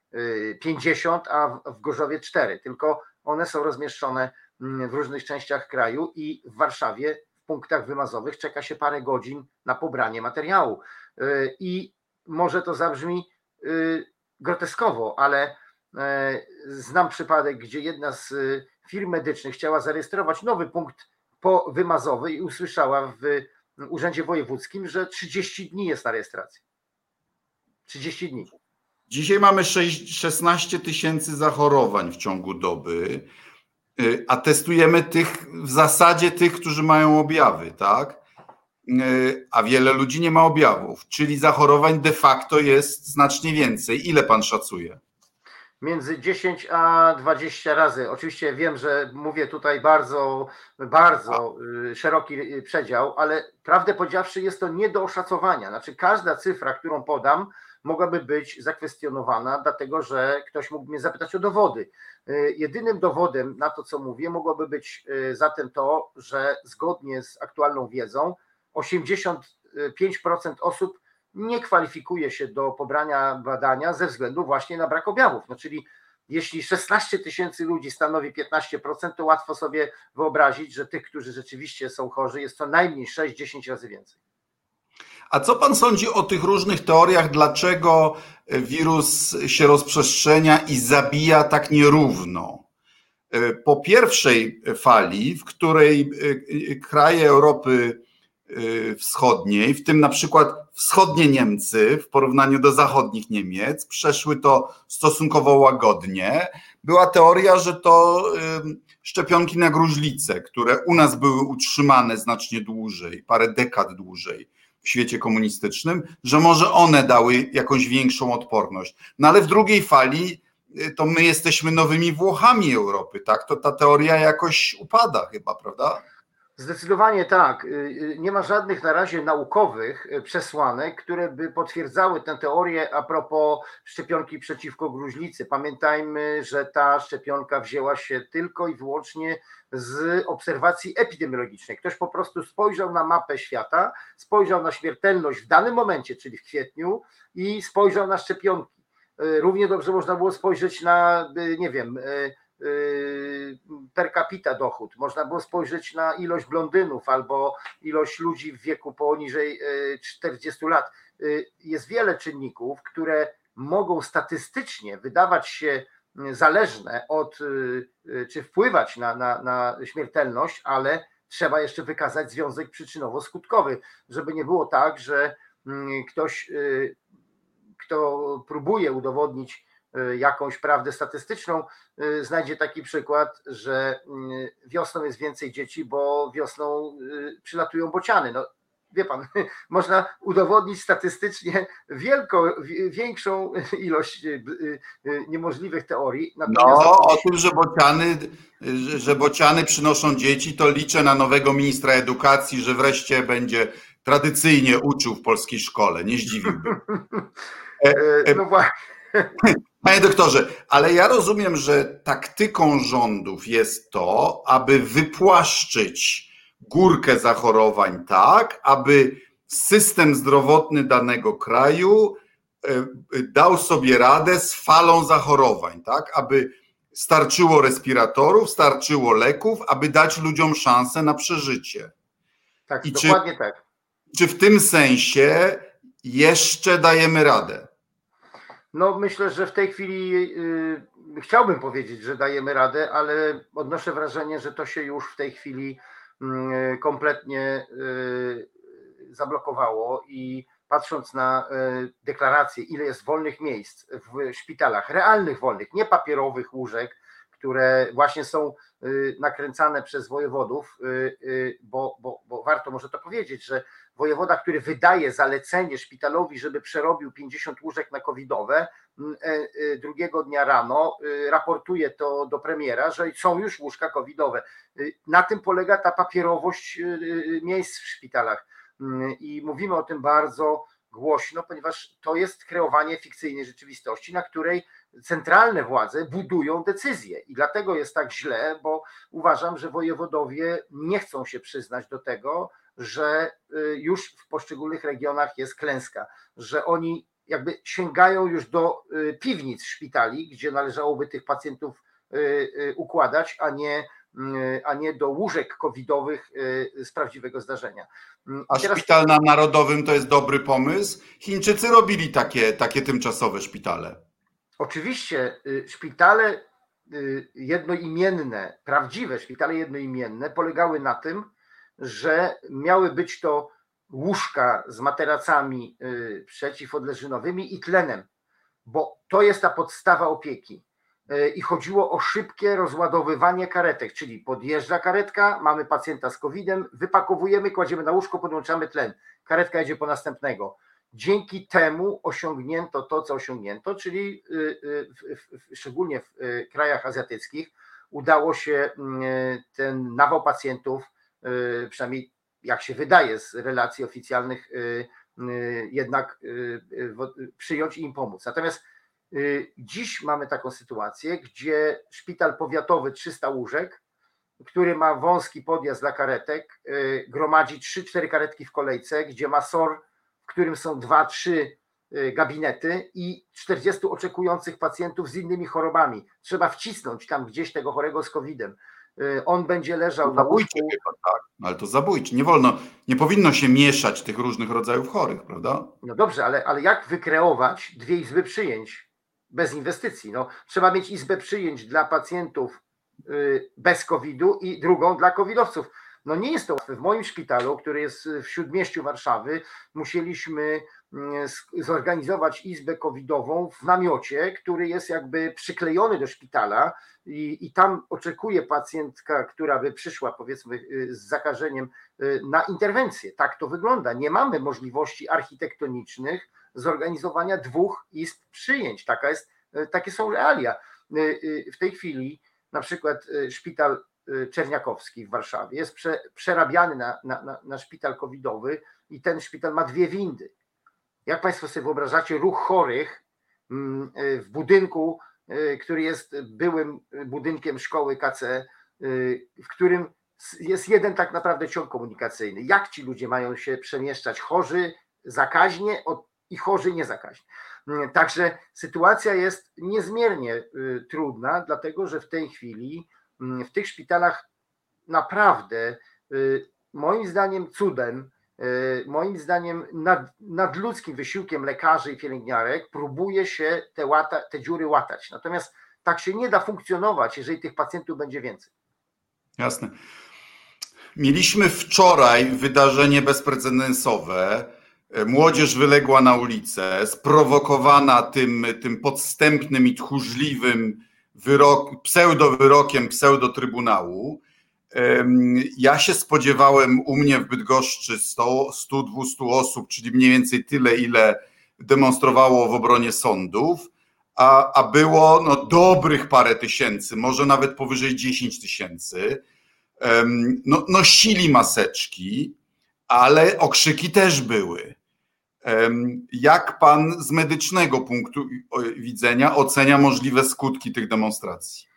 50, a w Gorzowie 4, tylko one są rozmieszczone mm, w różnych częściach kraju i w Warszawie w punktach wymazowych czeka się parę godzin na pobranie materiału. Y, I może to zabrzmi y, groteskowo, ale e, znam przypadek, gdzie jedna z y, firm medycznych chciała zarejestrować nowy punkt wymazowy i usłyszała w Urzędzie Wojewódzkim, że 30 dni jest na rejestrację. 30 dni.
Dzisiaj mamy 6, 16 tysięcy zachorowań w ciągu doby, y, a testujemy tych w zasadzie tych, którzy mają objawy, tak? Y, a wiele ludzi nie ma objawów, czyli zachorowań de facto jest znacznie więcej. Ile pan szacuje?
Między 10 a 20 razy. Oczywiście wiem, że mówię tutaj bardzo, bardzo y, szeroki przedział, ale prawdę powiedziawszy, jest to nie do oszacowania. Znaczy, każda cyfra, którą podam, mogłaby być zakwestionowana, dlatego że ktoś mógł mnie zapytać o dowody. Y, jedynym dowodem na to, co mówię, mogłoby być y, zatem to, że zgodnie z aktualną wiedzą 85% osób nie kwalifikuje się do pobrania badania ze względu właśnie na brak objawów. No czyli jeśli 16 tysięcy ludzi stanowi 15%, to łatwo sobie wyobrazić, że tych, którzy rzeczywiście są chorzy, jest co najmniej 6-10 razy więcej.
A co pan sądzi o tych różnych teoriach, dlaczego wirus się rozprzestrzenia i zabija tak nierówno? Po pierwszej fali, w której kraje Europy Wschodniej, w tym na przykład wschodnie Niemcy w porównaniu do zachodnich Niemiec, przeszły to stosunkowo łagodnie. Była teoria, że to szczepionki na gruźlicę, które u nas były utrzymane znacznie dłużej, parę dekad dłużej w świecie komunistycznym, że może one dały jakąś większą odporność. No ale w drugiej fali y, to my jesteśmy nowymi Włochami Europy, tak? To ta teoria jakoś upada chyba, prawda?
Zdecydowanie tak. Y, y, nie ma żadnych na razie naukowych przesłanek, które by potwierdzały tę teorię a propos szczepionki przeciwko gruźlicy. Pamiętajmy, że ta szczepionka wzięła się tylko i wyłącznie z obserwacji epidemiologicznej. Ktoś po prostu spojrzał na mapę świata, spojrzał na śmiertelność w danym momencie, czyli w kwietniu, i spojrzał na szczepionki. Równie dobrze można było spojrzeć na, nie wiem, per capita dochód, można było spojrzeć na ilość blondynów albo ilość ludzi w wieku poniżej 40 lat. Jest wiele czynników, które mogą statystycznie wydawać się zależne od, czy wpływać na, na, na śmiertelność, ale trzeba jeszcze wykazać związek przyczynowo-skutkowy, żeby nie było tak, że mm, ktoś, y, kto próbuje udowodnić y, jakąś prawdę statystyczną, y, znajdzie taki przykład, że wiosną jest więcej dzieci, bo wiosną przylatują bociany. No, wie pan, *laughs* można udowodnić statystycznie wielko, większą ilość y, y, niemożliwych teorii.
Natomiast no, o tym, że bociany, że bociany przynoszą dzieci, to liczę na nowego ministra edukacji, że wreszcie będzie tradycyjnie uczył w polskiej szkole. Nie zdziwiłbym. *laughs* E, e, no właśnie. *laughs* Panie doktorze, ale ja rozumiem, że taktyką rządów jest to, aby wypłaszczyć górkę zachorowań tak, aby system zdrowotny danego kraju e, dał sobie radę z falą zachorowań, tak, aby starczyło respiratorów, starczyło leków, aby dać ludziom szansę na przeżycie.
Tak, I dokładnie czy, tak.
Czy w tym sensie jeszcze dajemy radę?
No myślę, że w tej chwili yy, chciałbym powiedzieć, że dajemy radę, ale odnoszę wrażenie, że to się już w tej chwili e, kompletnie e, zablokowało i patrząc na e, deklarację, ile jest wolnych miejsc w szpitalach, realnych wolnych, nie papierowych łóżek, które właśnie są nakręcane przez wojewodów, bo, bo, bo warto może to powiedzieć, że wojewoda, który wydaje zalecenie szpitalowi, żeby przerobił 50 łóżek na covidowe, e, e, drugiego dnia rano e, raportuje to do premiera, że są już łóżka covidowe. Na tym polega ta papierowość miejsc w szpitalach. I mówimy o tym bardzo głośno, ponieważ to jest kreowanie fikcyjnej rzeczywistości, na której centralne władze budują decyzje. I dlatego jest tak źle, bo uważam, że wojewodowie nie chcą się przyznać do tego, że y, już w poszczególnych regionach jest klęska, że oni jakby sięgają już do y, piwnic szpitali, gdzie należałoby tych pacjentów y, układać, a nie, a nie do łóżek covidowych z prawdziwego zdarzenia.
Mm, a teraz... szpital na Narodowym to jest dobry pomysł? Chińczycy robili takie, takie tymczasowe szpitale.
Oczywiście szpitale jednoimienne, prawdziwe szpitale jednoimienne polegały na tym, że miały być to łóżka z materacami y, przeciwodleżynowymi i tlenem, bo to jest ta podstawa opieki. Y, I chodziło o szybkie rozładowywanie karetek, czyli podjeżdża karetka, mamy pacjenta z COVID-em, wypakowujemy, kładziemy na łóżko, podłączamy tlen. Karetka jedzie po następnego. Dzięki temu osiągnięto to, co osiągnięto, czyli y, szczególnie w krajach azjatyckich udało się ten nawał pacjentów przynajmniej jak się wydaje z relacji oficjalnych, y, y, jednak przyjąć i im pomóc. Natomiast dziś mamy taką sytuację, gdzie szpital powiatowy 300 łóżek, który ma wąski podjazd dla karetek, gromadzi 3-4 karetki w kolejce, gdzie ma SOR, w którym są 2-3 gabinety i 40 oczekujących pacjentów z innymi chorobami. Trzeba wcisnąć tam gdzieś tego chorego z COVID-em. Y, on będzie leżał
na łóżku. Tak, ale to zabójczy. Nie wolno, nie powinno się mieszać tych różnych rodzajów chorych, prawda?
No dobrze, ale, ale jak wykreować dwie izby przyjęć bez inwestycji? No, trzeba mieć izbę przyjęć dla pacjentów y, bez COVID-u i drugą dla covidowców. No nie jest to łatwe. W moim szpitalu, który jest w śródmieściu Warszawy, musieliśmy zorganizować izbę covidową w namiocie, który jest jakby przyklejony do szpitala i, i tam oczekuje pacjentka, która by przyszła powiedzmy y, z zakażeniem y, na interwencję. Tak to wygląda. Nie mamy możliwości architektonicznych zorganizowania dwóch izb przyjęć. Taka jest, y, takie są realia. W tej chwili na przykład szpital Czerniakowski w Warszawie jest prze, przerabiany na, na, na szpital covidowy i ten szpital ma dwie windy. Jak Państwo sobie wyobrażacie ruch chorych mm, w budynku Y, który jest byłym budynkiem szkoły KC, y, w którym jest jeden tak naprawdę ciąg komunikacyjny. Jak ci ludzie mają się przemieszczać chorzy, zakaźnie i chorzy niezakaźni. Także sytuacja jest niezmiernie trudna, dlatego że w tej chwili w tych szpitalach naprawdę moim zdaniem cudem moim zdaniem nad, nadludzkim wysiłkiem lekarzy i pielęgniarek próbuje się te, łata, te dziury łatać. Natomiast tak się nie da funkcjonować, jeżeli tych pacjentów będzie więcej.
Jasne. Mieliśmy wczoraj wydarzenie bezprecedensowe. E, młodzież wyległa na ulicę, sprowokowana tym, tym podstępnym i tchórzliwym wyrok, pseudowyrokiem pseudotrybunału. Ja się spodziewałem u mnie w Bydgoszczy 100, 100-200 osób, czyli mniej więcej tyle, ile demonstrowało w obronie sądów, a, a było no, dobrych parę tysięcy, może nawet powyżej 10 tysięcy. No, nosili maseczki, ale okrzyki też były. Jak pan z medycznego punktu widzenia ocenia możliwe skutki tych demonstracji?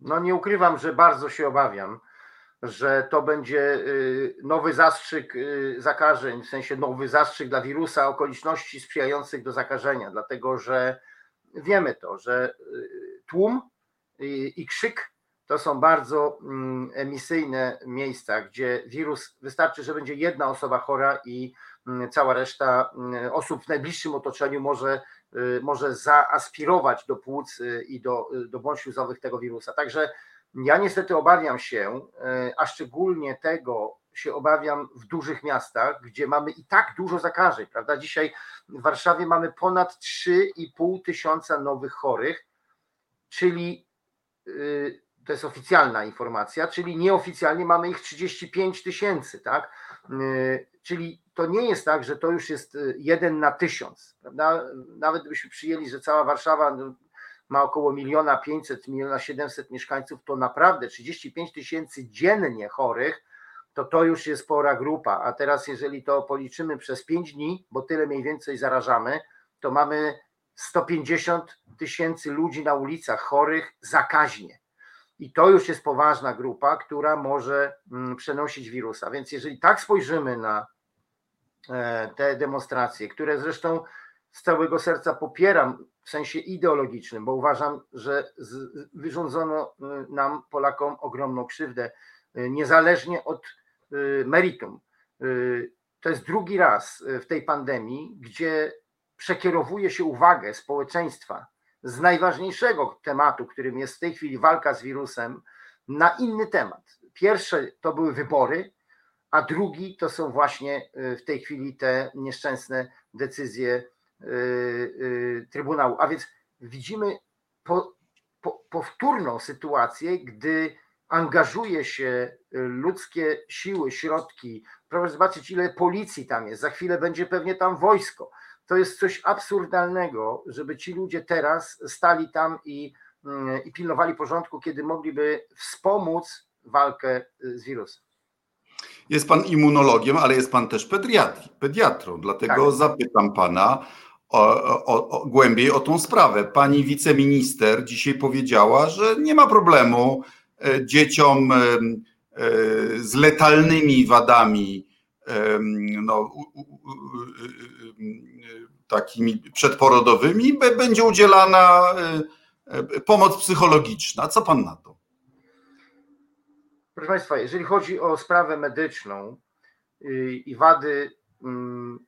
No nie ukrywam, że bardzo się obawiam że to będzie y, nowy zastrzyk y, zakażeń, w sensie nowy zastrzyk dla wirusa, okoliczności sprzyjających do zakażenia, dlatego że wiemy to, że y, tłum i krzyk to są bardzo mm, emisyjne miejsca, gdzie wirus wystarczy, że będzie jedna osoba chora i mm, cała reszta mm, osób w najbliższym otoczeniu może, może zaaspirować do płuc i do, do błąd śluzowych tego wirusa. Także ja niestety obawiam się, e, a szczególnie tego się obawiam w dużych miastach, gdzie mamy i tak dużo zakażeń, prawda? Dzisiaj w Warszawie mamy ponad 3,5 tysiąca nowych chorych, czyli y, to jest oficjalna informacja, czyli nieoficjalnie mamy ich 35 tysięcy, tak? Y, czyli to nie jest tak, że to już jest y, jeden na tysiąc, prawda? Nawet gdybyśmy przyjęli, że cała Warszawa no, ma około miliona 500, miliona 700 mieszkańców, to naprawdę 35 tysięcy dziennie chorych, to to już jest spora grupa. A teraz, jeżeli to policzymy przez 5 dni, bo tyle mniej więcej zarażamy, to mamy 150 tysięcy ludzi na ulicach chorych zakaźnie. I to już jest poważna grupa, która może mm, przenosić wirusa. Więc jeżeli tak spojrzymy na e, te demonstracje, które zresztą z całego serca popieram w sensie ideologicznym, bo uważam, że wyrządzono y, nam, Polakom, ogromną krzywdę, y, niezależnie od y, meritum. To jest drugi raz w tej pandemii, gdzie przekierowuje się uwagę społeczeństwa z najważniejszego tematu, którym jest w tej chwili walka z wirusem, na inny temat. Pierwsze to były wybory, a drugi to są właśnie w tej chwili te nieszczęsne decyzje Trybunału. A więc widzimy po, po, powtórną sytuację, gdy angażuje się ludzkie siły, środki. Proszę zobaczyć, ile policji tam jest. Za chwilę będzie pewnie tam wojsko. To jest coś absurdalnego, żeby ci ludzie teraz stali tam i, mm, i pilnowali porządku, kiedy mogliby wspomóc walkę z wirusem.
Jest pan immunologiem, ale jest pan też pediatrą, dlatego tak. zapytam pana o, o, o, głębiej o tą sprawę. Pani wiceminister dzisiaj powiedziała, że nie ma problemu e, dzieciom e, e, z letalnymi wadami, no, takimi przedporodowymi, będzie udzielana pomoc psychologiczna. Co pan na to?
Proszę Państwa, jeżeli chodzi o sprawę medyczną y, i wady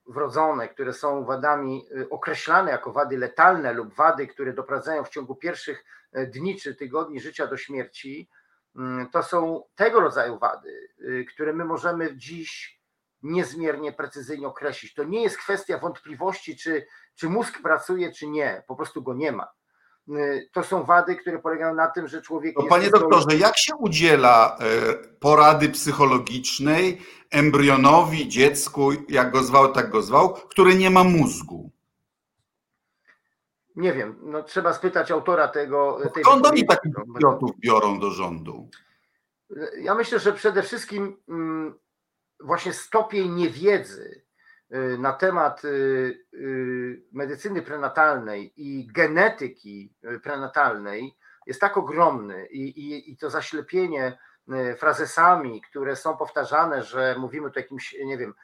wrodzone, które są wadami y, określane jako wady letalne lub wady, które doprowadzają w ciągu pierwszych e, dni czy tygodni życia do śmierci, mm, to są tego rodzaju wady, y, które my możemy dziś niezmiernie precyzyjnie określić. To nie jest kwestia wątpliwości, czy, czy mózg pracuje, czy nie, po prostu go nie ma. Y, to są wady, które polegają na tym, że człowiek.
No, panie doktorze, jak się udziela e, porady psychologicznej embrionowi, dziecku, jak go zwał, tak go zwał, który nie ma mózgu?
Nie wiem, no trzeba spytać autora tego.
Skąd oni takich idiotów biorą do rządu?
Ja myślę, że przede wszystkim mm, właśnie stopień niewiedzy Y, na temat y, y, medycyny prenatalnej i genetyki prenatalnej jest tak ogromny i, i, i to zaślepienie frazesami, które są powtarzane, że mówimy o jakimś, nie wiem,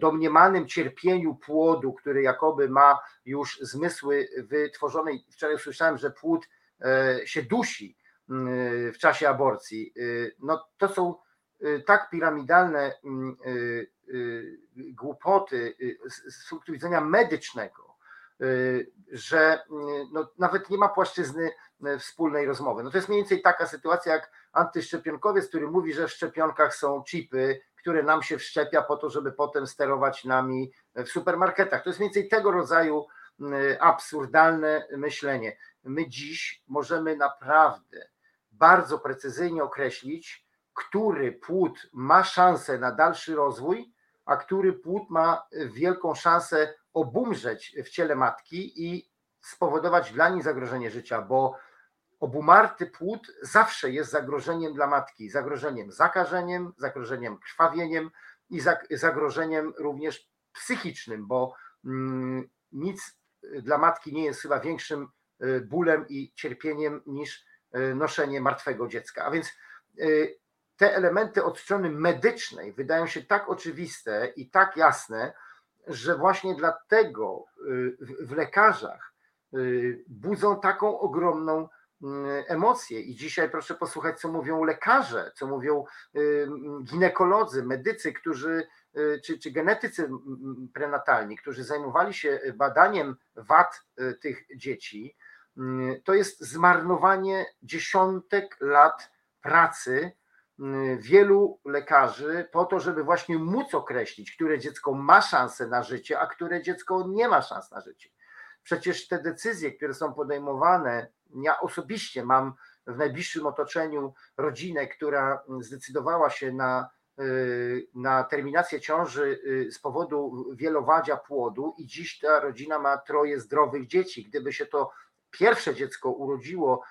domniemanym cierpieniu płodu, który jakoby ma już zmysły wytworzone. Wczoraj słyszałem, że płód się dusi w czasie aborcji. No to są tak piramidalne głupoty z punktu widzenia medycznego, Y, że y, no, nawet nie ma płaszczyzny y, wspólnej rozmowy. No to jest mniej więcej taka sytuacja jak antyszczepionkowiec, który mówi, że w szczepionkach są chipy, które nam się wszczepia po to, żeby potem sterować nami w supermarketach. To jest mniej więcej tego rodzaju absurdalne myślenie. My dziś możemy naprawdę bardzo precyzyjnie określić, który płód ma szansę na dalszy rozwój, a który płód ma wielką szansę obumrzeć w ciele matki i spowodować dla niej zagrożenie życia, bo obumarty płód zawsze jest zagrożeniem dla matki, zagrożeniem zakażeniem, zagrożeniem krwawieniem i zagrożeniem również psychicznym, bo mm, nic dla matki nie jest chyba większym y, bólem i cierpieniem niż y, noszenie martwego dziecka. A więc y, te elementy od strony medycznej wydają się tak oczywiste i tak jasne, że właśnie dlatego y, w lekarzach y, budzą taką ogromną y, emocję. I dzisiaj proszę posłuchać, co mówią lekarze, co mówią ginekolodzy, medycy, którzy, czy, czy genetycy prenatalni, którzy zajmowali się badaniem wad tych dzieci. To jest zmarnowanie dziesiątek lat pracy wielu lekarzy po to, żeby właśnie móc określić, które dziecko ma szansę na życie, a które dziecko nie ma szans na życie. Przecież te decyzje, które są podejmowane, ja osobiście mam w najbliższym otoczeniu rodzinę, która zdecydowała się na, y, na terminację ciąży y, z powodu wielowadzia płodu i dziś ta rodzina ma troje zdrowych dzieci. Gdyby się to pierwsze dziecko urodziło,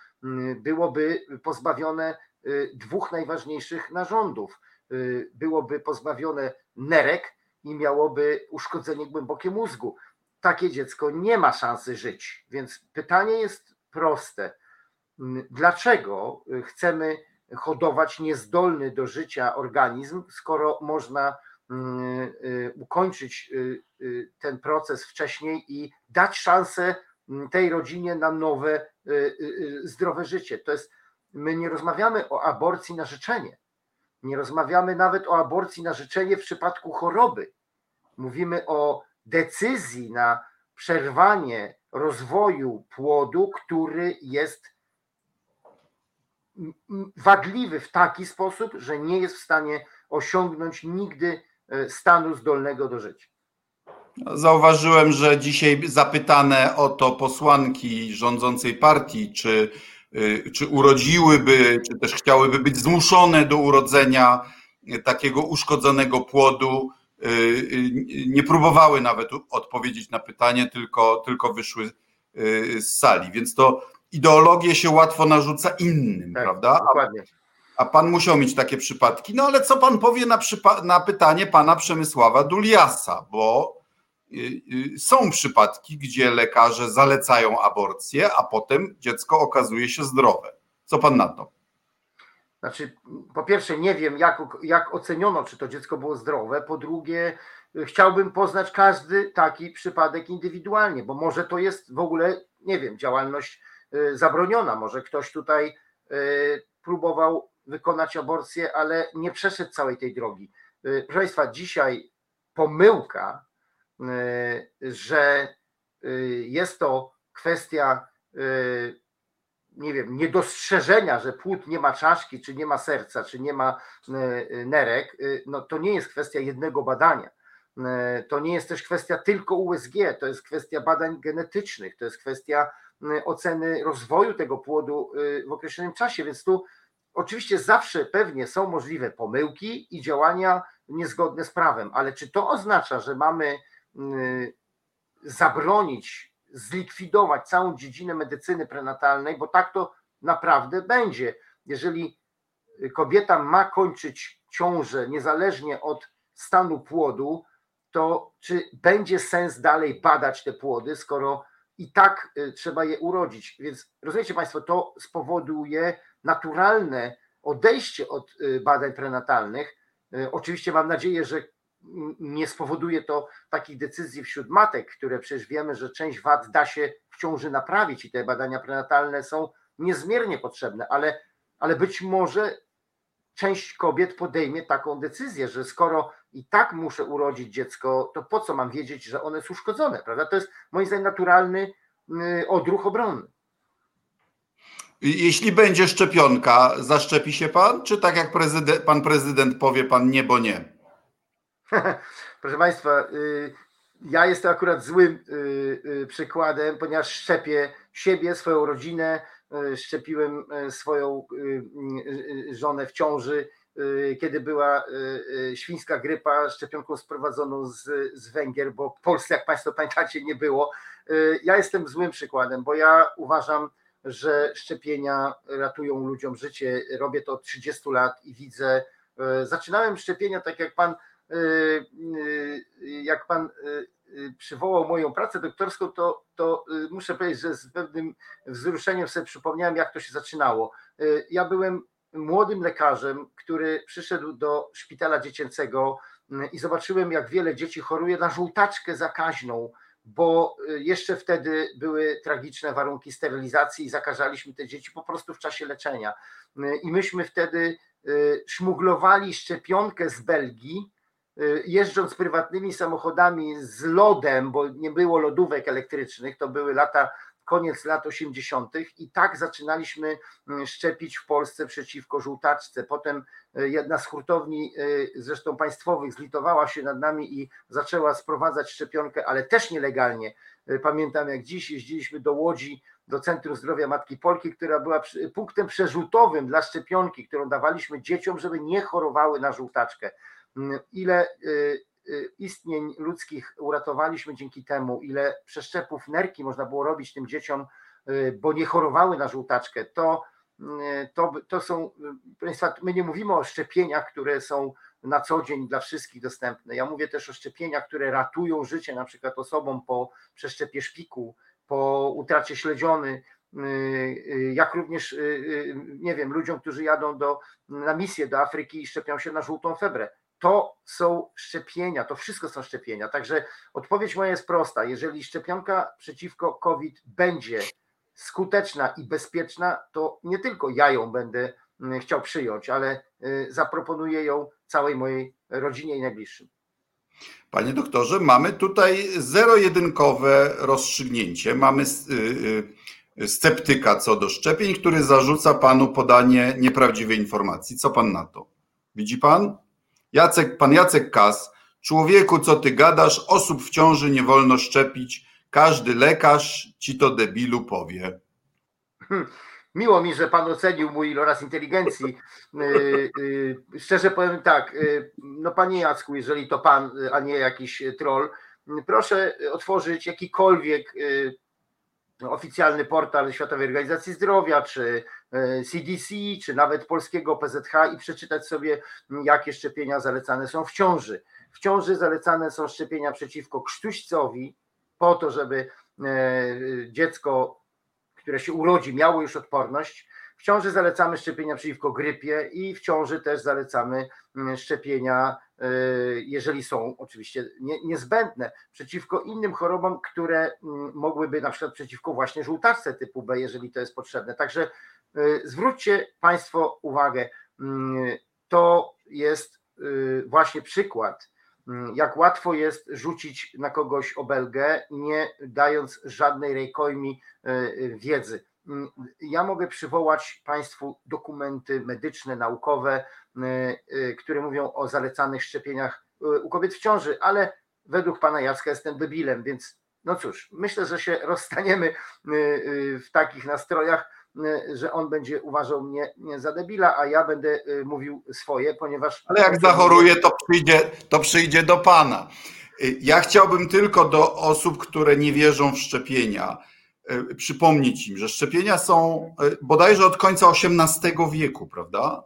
byłoby pozbawione Y, dwóch najważniejszych narządów. Y, byłoby pozbawione nerek i miałoby uszkodzenie głębokie mózgu. Takie dziecko nie ma szansy żyć. Więc pytanie jest proste. Mm, dlaczego chcemy hodować niezdolny do życia organizm, skoro można mm, y, ukończyć ten proces wcześniej i dać szansę mm, tej rodzinie na nowe, zdrowe życie? To jest My nie rozmawiamy o aborcji na życzenie. Nie rozmawiamy nawet o aborcji na życzenie w przypadku choroby. Mówimy o decyzji na przerwanie rozwoju płodu, który jest wadliwy w taki sposób, że nie jest w stanie osiągnąć nigdy e, stanu zdolnego do życia.
Zauważyłem, że dzisiaj zapytane o to posłanki rządzącej partii, czy czy urodziłyby, czy też chciałyby być zmuszone do urodzenia takiego uszkodzonego płodu, y, y, nie próbowały nawet odpowiedzieć na pytanie, tylko, tylko wyszły z sali. Więc to ideologię się łatwo narzuca innym, tak, prawda?
Dokładnie.
A, pan musiał mieć takie przypadki. No ale co pan powie na, na pytanie pana Przemysława Duliasa, bo Y, y, są przypadki, gdzie lekarze zalecają aborcję, a potem dziecko okazuje się zdrowe. Co pan na to?
Znaczy, po pierwsze, nie wiem, jak, jak oceniono, czy to dziecko było zdrowe. Po drugie, chciałbym poznać każdy taki przypadek indywidualnie, bo może to jest w ogóle, nie wiem, działalność y, zabroniona. Może ktoś tutaj próbował wykonać aborcję, ale nie przeszedł całej tej drogi. Proszę Państwa, dzisiaj pomyłka Y, że y, jest to kwestia, y, nie wiem, niedostrzeżenia, że płód nie ma czaszki, czy nie ma serca, czy nie ma nerek, no to nie jest kwestia jednego badania. To nie jest też kwestia tylko USG, to jest kwestia badań genetycznych, to jest kwestia oceny rozwoju tego płodu w określonym czasie, więc tu oczywiście zawsze pewnie są możliwe pomyłki i działania niezgodne z prawem, ale czy to oznacza, że mamy Y, zabronić, zlikwidować całą dziedzinę medycyny prenatalnej, bo tak to naprawdę będzie. Jeżeli kobieta ma kończyć ciążę niezależnie od stanu płodu, to czy będzie sens dalej badać te płody, skoro i tak y, trzeba je urodzić? Więc rozumiecie Państwo, to spowoduje naturalne odejście od y, badań prenatalnych. Oczywiście mam nadzieję, że nie spowoduje to takich decyzji wśród matek, które przecież wiemy, że część wad da się w ciąży naprawić i te badania prenatalne są niezmiernie potrzebne, ale, ale być może część kobiet podejmie taką decyzję, że skoro i tak muszę urodzić dziecko, to po co mam wiedzieć, że one jest uszkodzone, prawda? To jest moim zdaniem naturalny y, odruch obronny.
Jeśli będzie szczepionka, zaszczepi się pan? Czy tak jak pan prezydent powie, pan nie, bo nie? *laughs*
Proszę Państwa, y, ja jestem akurat złym y, przykładem, ponieważ szczepię siebie, swoją rodzinę, szczepiłem swoją żonę w ciąży kiedy była świńska grypa, szczepionką sprowadzoną z, z Węgier, bo w Polsce, jak Państwo pamiętacie, nie było. Ja jestem złym przykładem, bo ja uważam, że szczepienia ratują ludziom życie. Robię to od 30 lat i widzę. Zaczynałem szczepienia tak jak Pan, jak Pan przywołał moją pracę doktorską, to, to muszę powiedzieć, że z pewnym wzruszeniem sobie przypomniałem, jak to się zaczynało. Ja byłem młodym lekarzem, który przyszedł do szpitala dziecięcego i zobaczyłem, jak wiele dzieci choruje na żółtaczkę zakaźną, bo y, jeszcze wtedy były tragiczne warunki sterylizacji i zakażaliśmy te dzieci po prostu w czasie leczenia. Y, I myśmy wtedy y, szmuglowali szczepionkę z Belgii, jeżdżąc prywatnymi samochodami z lodem, bo nie było lodówek elektrycznych, to były lata koniec lat 80. i tak zaczynaliśmy mm, szczepić w Polsce przeciwko żółtaczce. Potem e, jedna z hurtowni, e, zresztą państwowych, zlitowała się nad nami i zaczęła sprowadzać szczepionkę, ale też nielegalnie. Pamiętam jak dziś jeździliśmy do Łodzi, do Centrum Zdrowia Matki Polki, która była punktem przerzutowym dla szczepionki, którą dawaliśmy dzieciom, żeby nie chorowały na żółtaczkę. Ile Y, istnień ludzkich uratowaliśmy dzięki temu, ile przeszczepów nerki można było robić tym dzieciom, y, bo nie chorowały na żółtaczkę, to, y, to, to są, Państwa, my nie mówimy o szczepieniach, które są na co dzień dla wszystkich dostępne. Ja mówię też o szczepieniach, które ratują życie na przykład osobom po przeszczepie szpiku, po utracie śledziony, jak również, nie wiem, ludziom, którzy jadą do, na misję do Afryki i szczepią się na żółtą febrę to są szczepienia, to wszystko są szczepienia. Także odpowiedź moja jest prosta. Jeżeli szczepionka przeciwko COVID będzie skuteczna i bezpieczna, to nie tylko ja ją będę mm, chciał przyjąć, ale y, zaproponuję ją całej mojej rodzinie i najbliższym.
Panie doktorze, mamy tutaj zero-jedynkowe rozstrzygnięcie. Mamy y, y, sceptyka co do szczepień, który zarzuca panu podanie nieprawdziwej informacji. Co pan na to? Widzi pan? Jacek, pan Jacek Kas, człowieku, co ty gadasz, osób w ciąży nie wolno szczepić, każdy lekarz ci to debilu powie.
Hmm, miło mi, że pan ocenił mój iloraz inteligencji. Y, y, szczerze powiem tak, y, no panie Jacku, jeżeli to pan, a nie jakiś troll, proszę otworzyć jakikolwiek oficjalny portal Światowej Organizacji Zdrowia, czy CDC, e, czy nawet polskiego PZH i przeczytać sobie, jakie szczepienia zalecane są w ciąży. W ciąży zalecane są szczepienia przeciwko krztuścowi, po to, żeby e, dziecko, które się urodzi, miało już odporność. W ciąży zalecamy szczepienia przeciwko grypie i w ciąży też zalecamy szczepienia Y, jeżeli są oczywiście niezbędne, przeciwko innym chorobom, które mogłyby na przykład przeciwko właśnie żółtaczce typu B, jeżeli to jest potrzebne. Także zwróćcie Państwo uwagę, mm, to jest y, właśnie przykład, mm, jak łatwo jest rzucić na kogoś obelgę, nie dając żadnej rejkojmi wiedzy. Ja mogę przywołać Państwu dokumenty medyczne, naukowe, Y, y, które mówią o zalecanych szczepieniach y, u kobiet w ciąży, ale według pana Jacka jestem debilem, więc no cóż, myślę, że się *laughs* rozstaniemy w takich nastrojach, że on będzie uważał mnie za debila, a ja będę mówił swoje, ponieważ.
Ale jak zachoruje, to przyjdzie, to przyjdzie do pana. Ja chciałbym tylko do osób, które nie wierzą w szczepienia, przypomnieć im, że szczepienia są bodajże od końca XVIII wieku, prawda?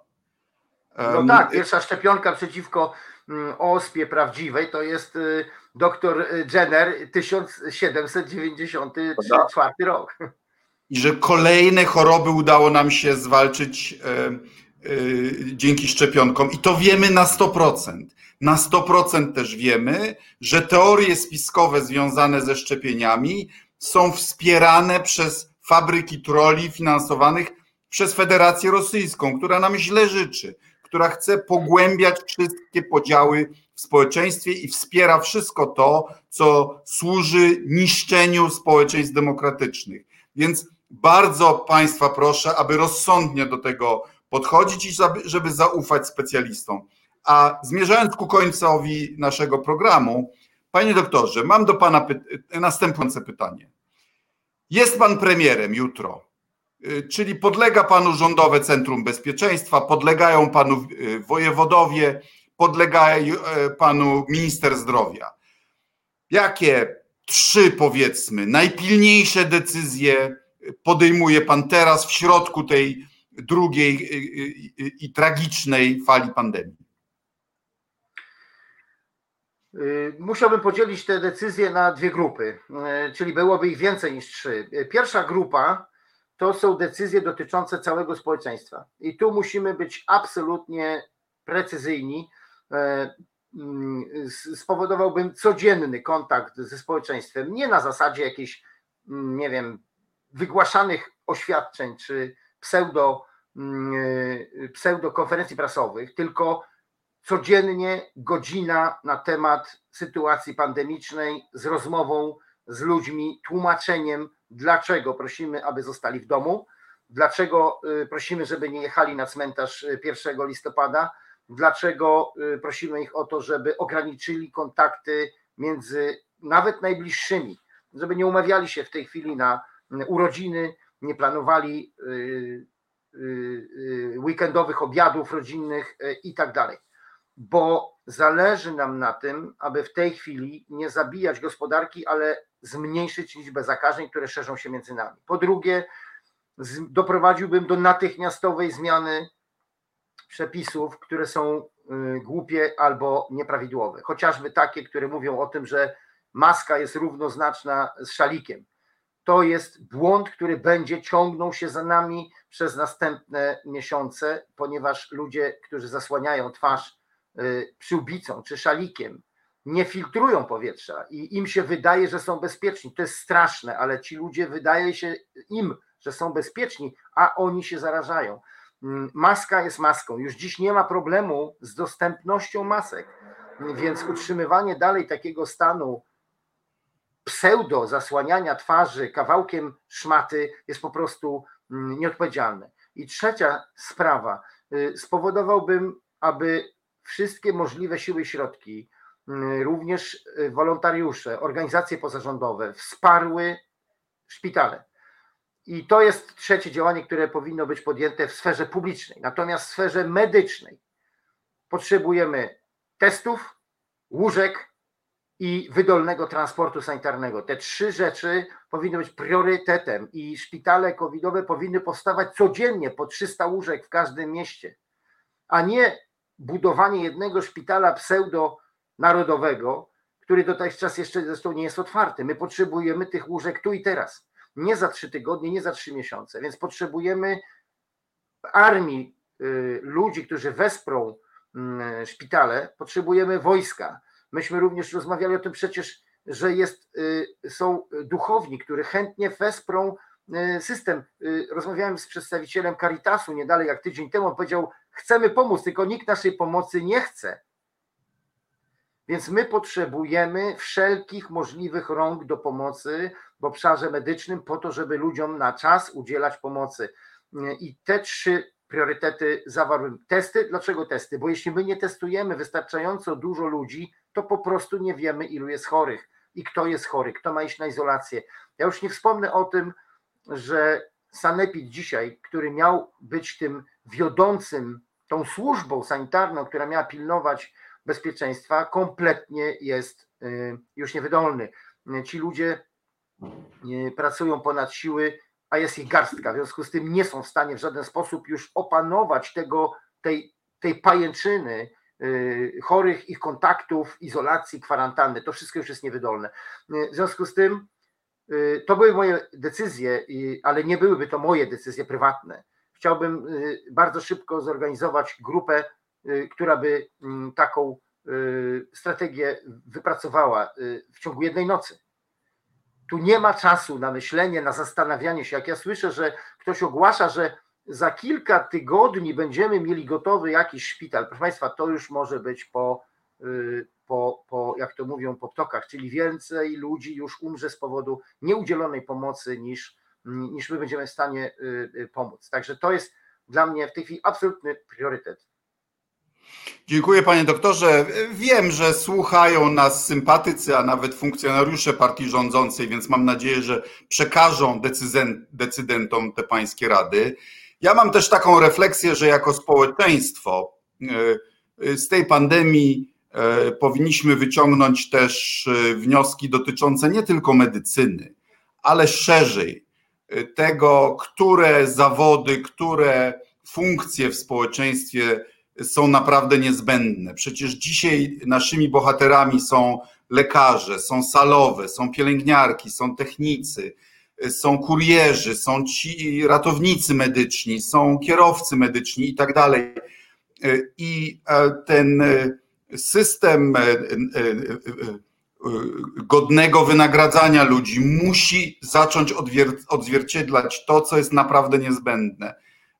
No tak, pierwsza szczepionka przeciwko mm, ospie prawdziwej to jest y, doktor Jenner 1794 rok.
I że kolejne choroby udało nam się zwalczyć e, e, dzięki szczepionkom i to wiemy na 100%. Na 100% też wiemy, że teorie spiskowe związane ze szczepieniami są wspierane przez fabryki troli finansowanych przez Federację Rosyjską, która nam źle życzy, która chce pogłębiać wszystkie podziały w społeczeństwie i wspiera wszystko to, co służy niszczeniu społeczeństw demokratycznych. Więc bardzo Państwa proszę, aby rozsądnie do tego podchodzić i żeby zaufać specjalistom. A zmierzając ku końcowi naszego programu, Panie doktorze, mam do Pana py następujące pytanie. Jest Pan premierem jutro, y, czyli podlega Panu Rządowe Centrum Bezpieczeństwa, podlegają Panu y, wojewodowie, podlega y, Panu minister zdrowia. Jakie trzy, powiedzmy, najpilniejsze decyzje podejmuje Pan teraz w środku tej drugiej i tragicznej fali pandemii?
Y, musiałbym podzielić te decyzje na dwie grupy, y, czyli byłoby ich więcej niż trzy. Y, pierwsza grupa to są decyzje dotyczące całego społeczeństwa. I tu musimy być absolutnie precyzyjni. Mm, spowodowałbym codzienny kontakt ze społeczeństwem, nie na zasadzie jakichś, mm, nie wiem, wygłaszanych oświadczeń czy pseudo, mm, pseudo konferencji prasowych, tylko codziennie godzina na temat sytuacji pandemicznej z rozmową z ludźmi, tłumaczeniem, dlaczego prosimy, aby zostali w domu, dlaczego y, prosimy, żeby nie jechali na cmentarz 1 y, listopada, dlaczego y, prosimy ich o to, żeby ograniczyli kontakty między nawet najbliższymi, żeby nie umawiali się w tej chwili na urodziny, nie planowali weekendowych obiadów rodzinnych i tak dalej bo zależy nam na tym, aby w tej chwili nie zabijać gospodarki, ale zmniejszyć liczbę zakażeń, które szerzą się między nami. Po drugie, doprowadziłbym do natychmiastowej zmiany przepisów, które są y, głupie albo nieprawidłowe. Chociażby takie, które mówią o tym, że maska jest równoznaczna z szalikiem. To jest błąd, który będzie ciągnął się za nami przez następne miesiące, ponieważ ludzie, którzy zasłaniają twarz Y, przyłbicą czy szalikiem, nie filtrują powietrza i im się wydaje, że są bezpieczni. To jest straszne, ale ci ludzie wydaje się im, że są bezpieczni, a oni się zarażają. Mm, maska jest maską. Już dziś nie ma problemu z dostępnością masek, więc utrzymywanie dalej takiego stanu pseudo zasłaniania twarzy kawałkiem szmaty jest po prostu mm, nieodpowiedzialne. I trzecia sprawa, y, spowodowałbym, aby wszystkie możliwe siły i środki, mm, również y, wolontariusze, organizacje pozarządowe wsparły szpitale. I to jest trzecie działanie, które powinno być podjęte w sferze publicznej. Natomiast w sferze medycznej potrzebujemy testów, łóżek i wydolnego transportu sanitarnego. Te trzy rzeczy powinny być priorytetem i szpitale covidowe powinny powstawać codziennie po 300 łóżek w każdym mieście, a nie budowanie jednego szpitala pseudo-narodowego, który dotychczas jeszcze zresztą nie jest otwarty. My potrzebujemy tych łóżek tu i teraz. Nie za trzy tygodnie, nie za trzy miesiące. Więc potrzebujemy armii y, ludzi, którzy wesprą mm, szpitale, potrzebujemy wojska. Myśmy również rozmawiali o tym przecież, że jest, y, są duchowni, którzy chętnie wesprą y, system. Rozmawiałem z przedstawicielem Caritasu nie dalej jak tydzień temu, on powiedział, Chcemy pomóc, tylko nikt naszej pomocy nie chce. Więc my potrzebujemy wszelkich możliwych rąk do pomocy w obszarze medycznym, po to, żeby ludziom na czas udzielać pomocy. I te trzy priorytety zawarłem. Testy. Dlaczego testy? Bo jeśli my nie testujemy wystarczająco dużo ludzi, to po prostu nie wiemy, ilu jest chorych i kto jest chory, kto ma iść na izolację. Ja już nie wspomnę o tym, że Sanepid dzisiaj, który miał być tym wiodącym tą służbą sanitarną, która miała pilnować bezpieczeństwa, kompletnie jest y, już niewydolny. Ci ludzie y, pracują ponad siły, a jest ich garstka. W związku z tym nie są w stanie w żaden sposób już opanować tego, tej, tej pajęczyny chorych, ich kontaktów, izolacji, kwarantanny. To wszystko już jest niewydolne. W związku z tym to były moje decyzje, ale nie byłyby to moje decyzje prywatne chciałbym y, bardzo szybko zorganizować grupę, y, która by mm, taką strategię wypracowała w ciągu jednej nocy. Tu nie ma czasu na myślenie, na zastanawianie się. Jak ja słyszę, że ktoś ogłasza, że za kilka tygodni będziemy mieli gotowy jakiś szpital, proszę Państwa, to już może być po, po, po jak to mówią, po ptokach, czyli więcej ludzi już umrze z powodu nieudzielonej pomocy niż, niż my będziemy w stanie pomóc. Także to jest dla mnie w tej chwili absolutny priorytet.
Dziękuję panie doktorze. Wiem, że słuchają nas sympatycy, a nawet funkcjonariusze partii rządzącej, więc mam nadzieję, że przekażą decydentom te pańskie rady. Ja mam też taką refleksję, że jako społeczeństwo e, z tej pandemii e, powinniśmy wyciągnąć też e, wnioski dotyczące nie tylko medycyny, ale szerzej tego, które zawody, które funkcje w społeczeństwie są naprawdę niezbędne. Przecież dzisiaj naszymi bohaterami są lekarze, są salowe, są pielęgniarki, są technicy, są kurierzy, są ci ratownicy medyczni, są kierowcy medyczni i tak dalej. I e, ten system e, e, godnego wynagradzania ludzi musi zacząć odzwierciedlać to, co jest naprawdę niezbędne.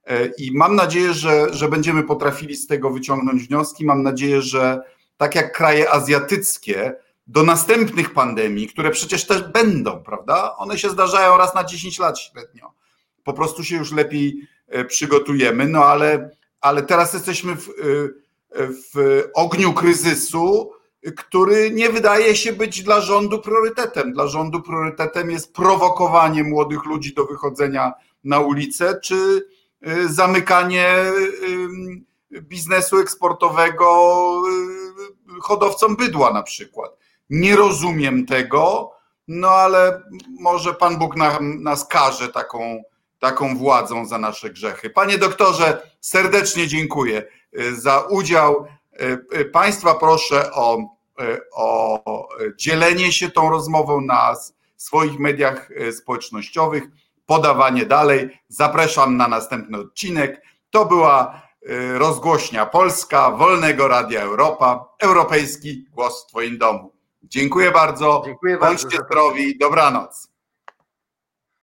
E, I mam nadzieję, że, że będziemy potrafili z tego wyciągnąć wnioski. Mam nadzieję, że tak jak kraje azjatyckie, do następnych pandemii, które przecież też będą, prawda? One się zdarzają raz na 10 lat średnio. Po prostu się już lepiej e, przygotujemy, no ale, ale teraz jesteśmy w, e, w ogniu kryzysu, który nie wydaje się być dla rządu priorytetem. Dla rządu priorytetem jest prowokowanie młodych ludzi do wychodzenia na ulicę, czy Y, zamykanie biznesu eksportowego hodowcom bydła na przykład. Nie rozumiem tego, no ale może Pan Bóg nam, nas karze taką, taką władzą za nasze grzechy. Panie doktorze, serdecznie dziękuję za udział. Państwa proszę o, o dzielenie się tą rozmową na swoich mediach społecznościowych podawanie dalej. Zapraszam na następny odcinek. To była y, rozgłośnia Polska, Wolnego Radia Europa, Europejski Głos w Twoim domu. Dziękuję bardzo. Dziękuję Bądźcie bardzo. zdrowi. Dobranoc.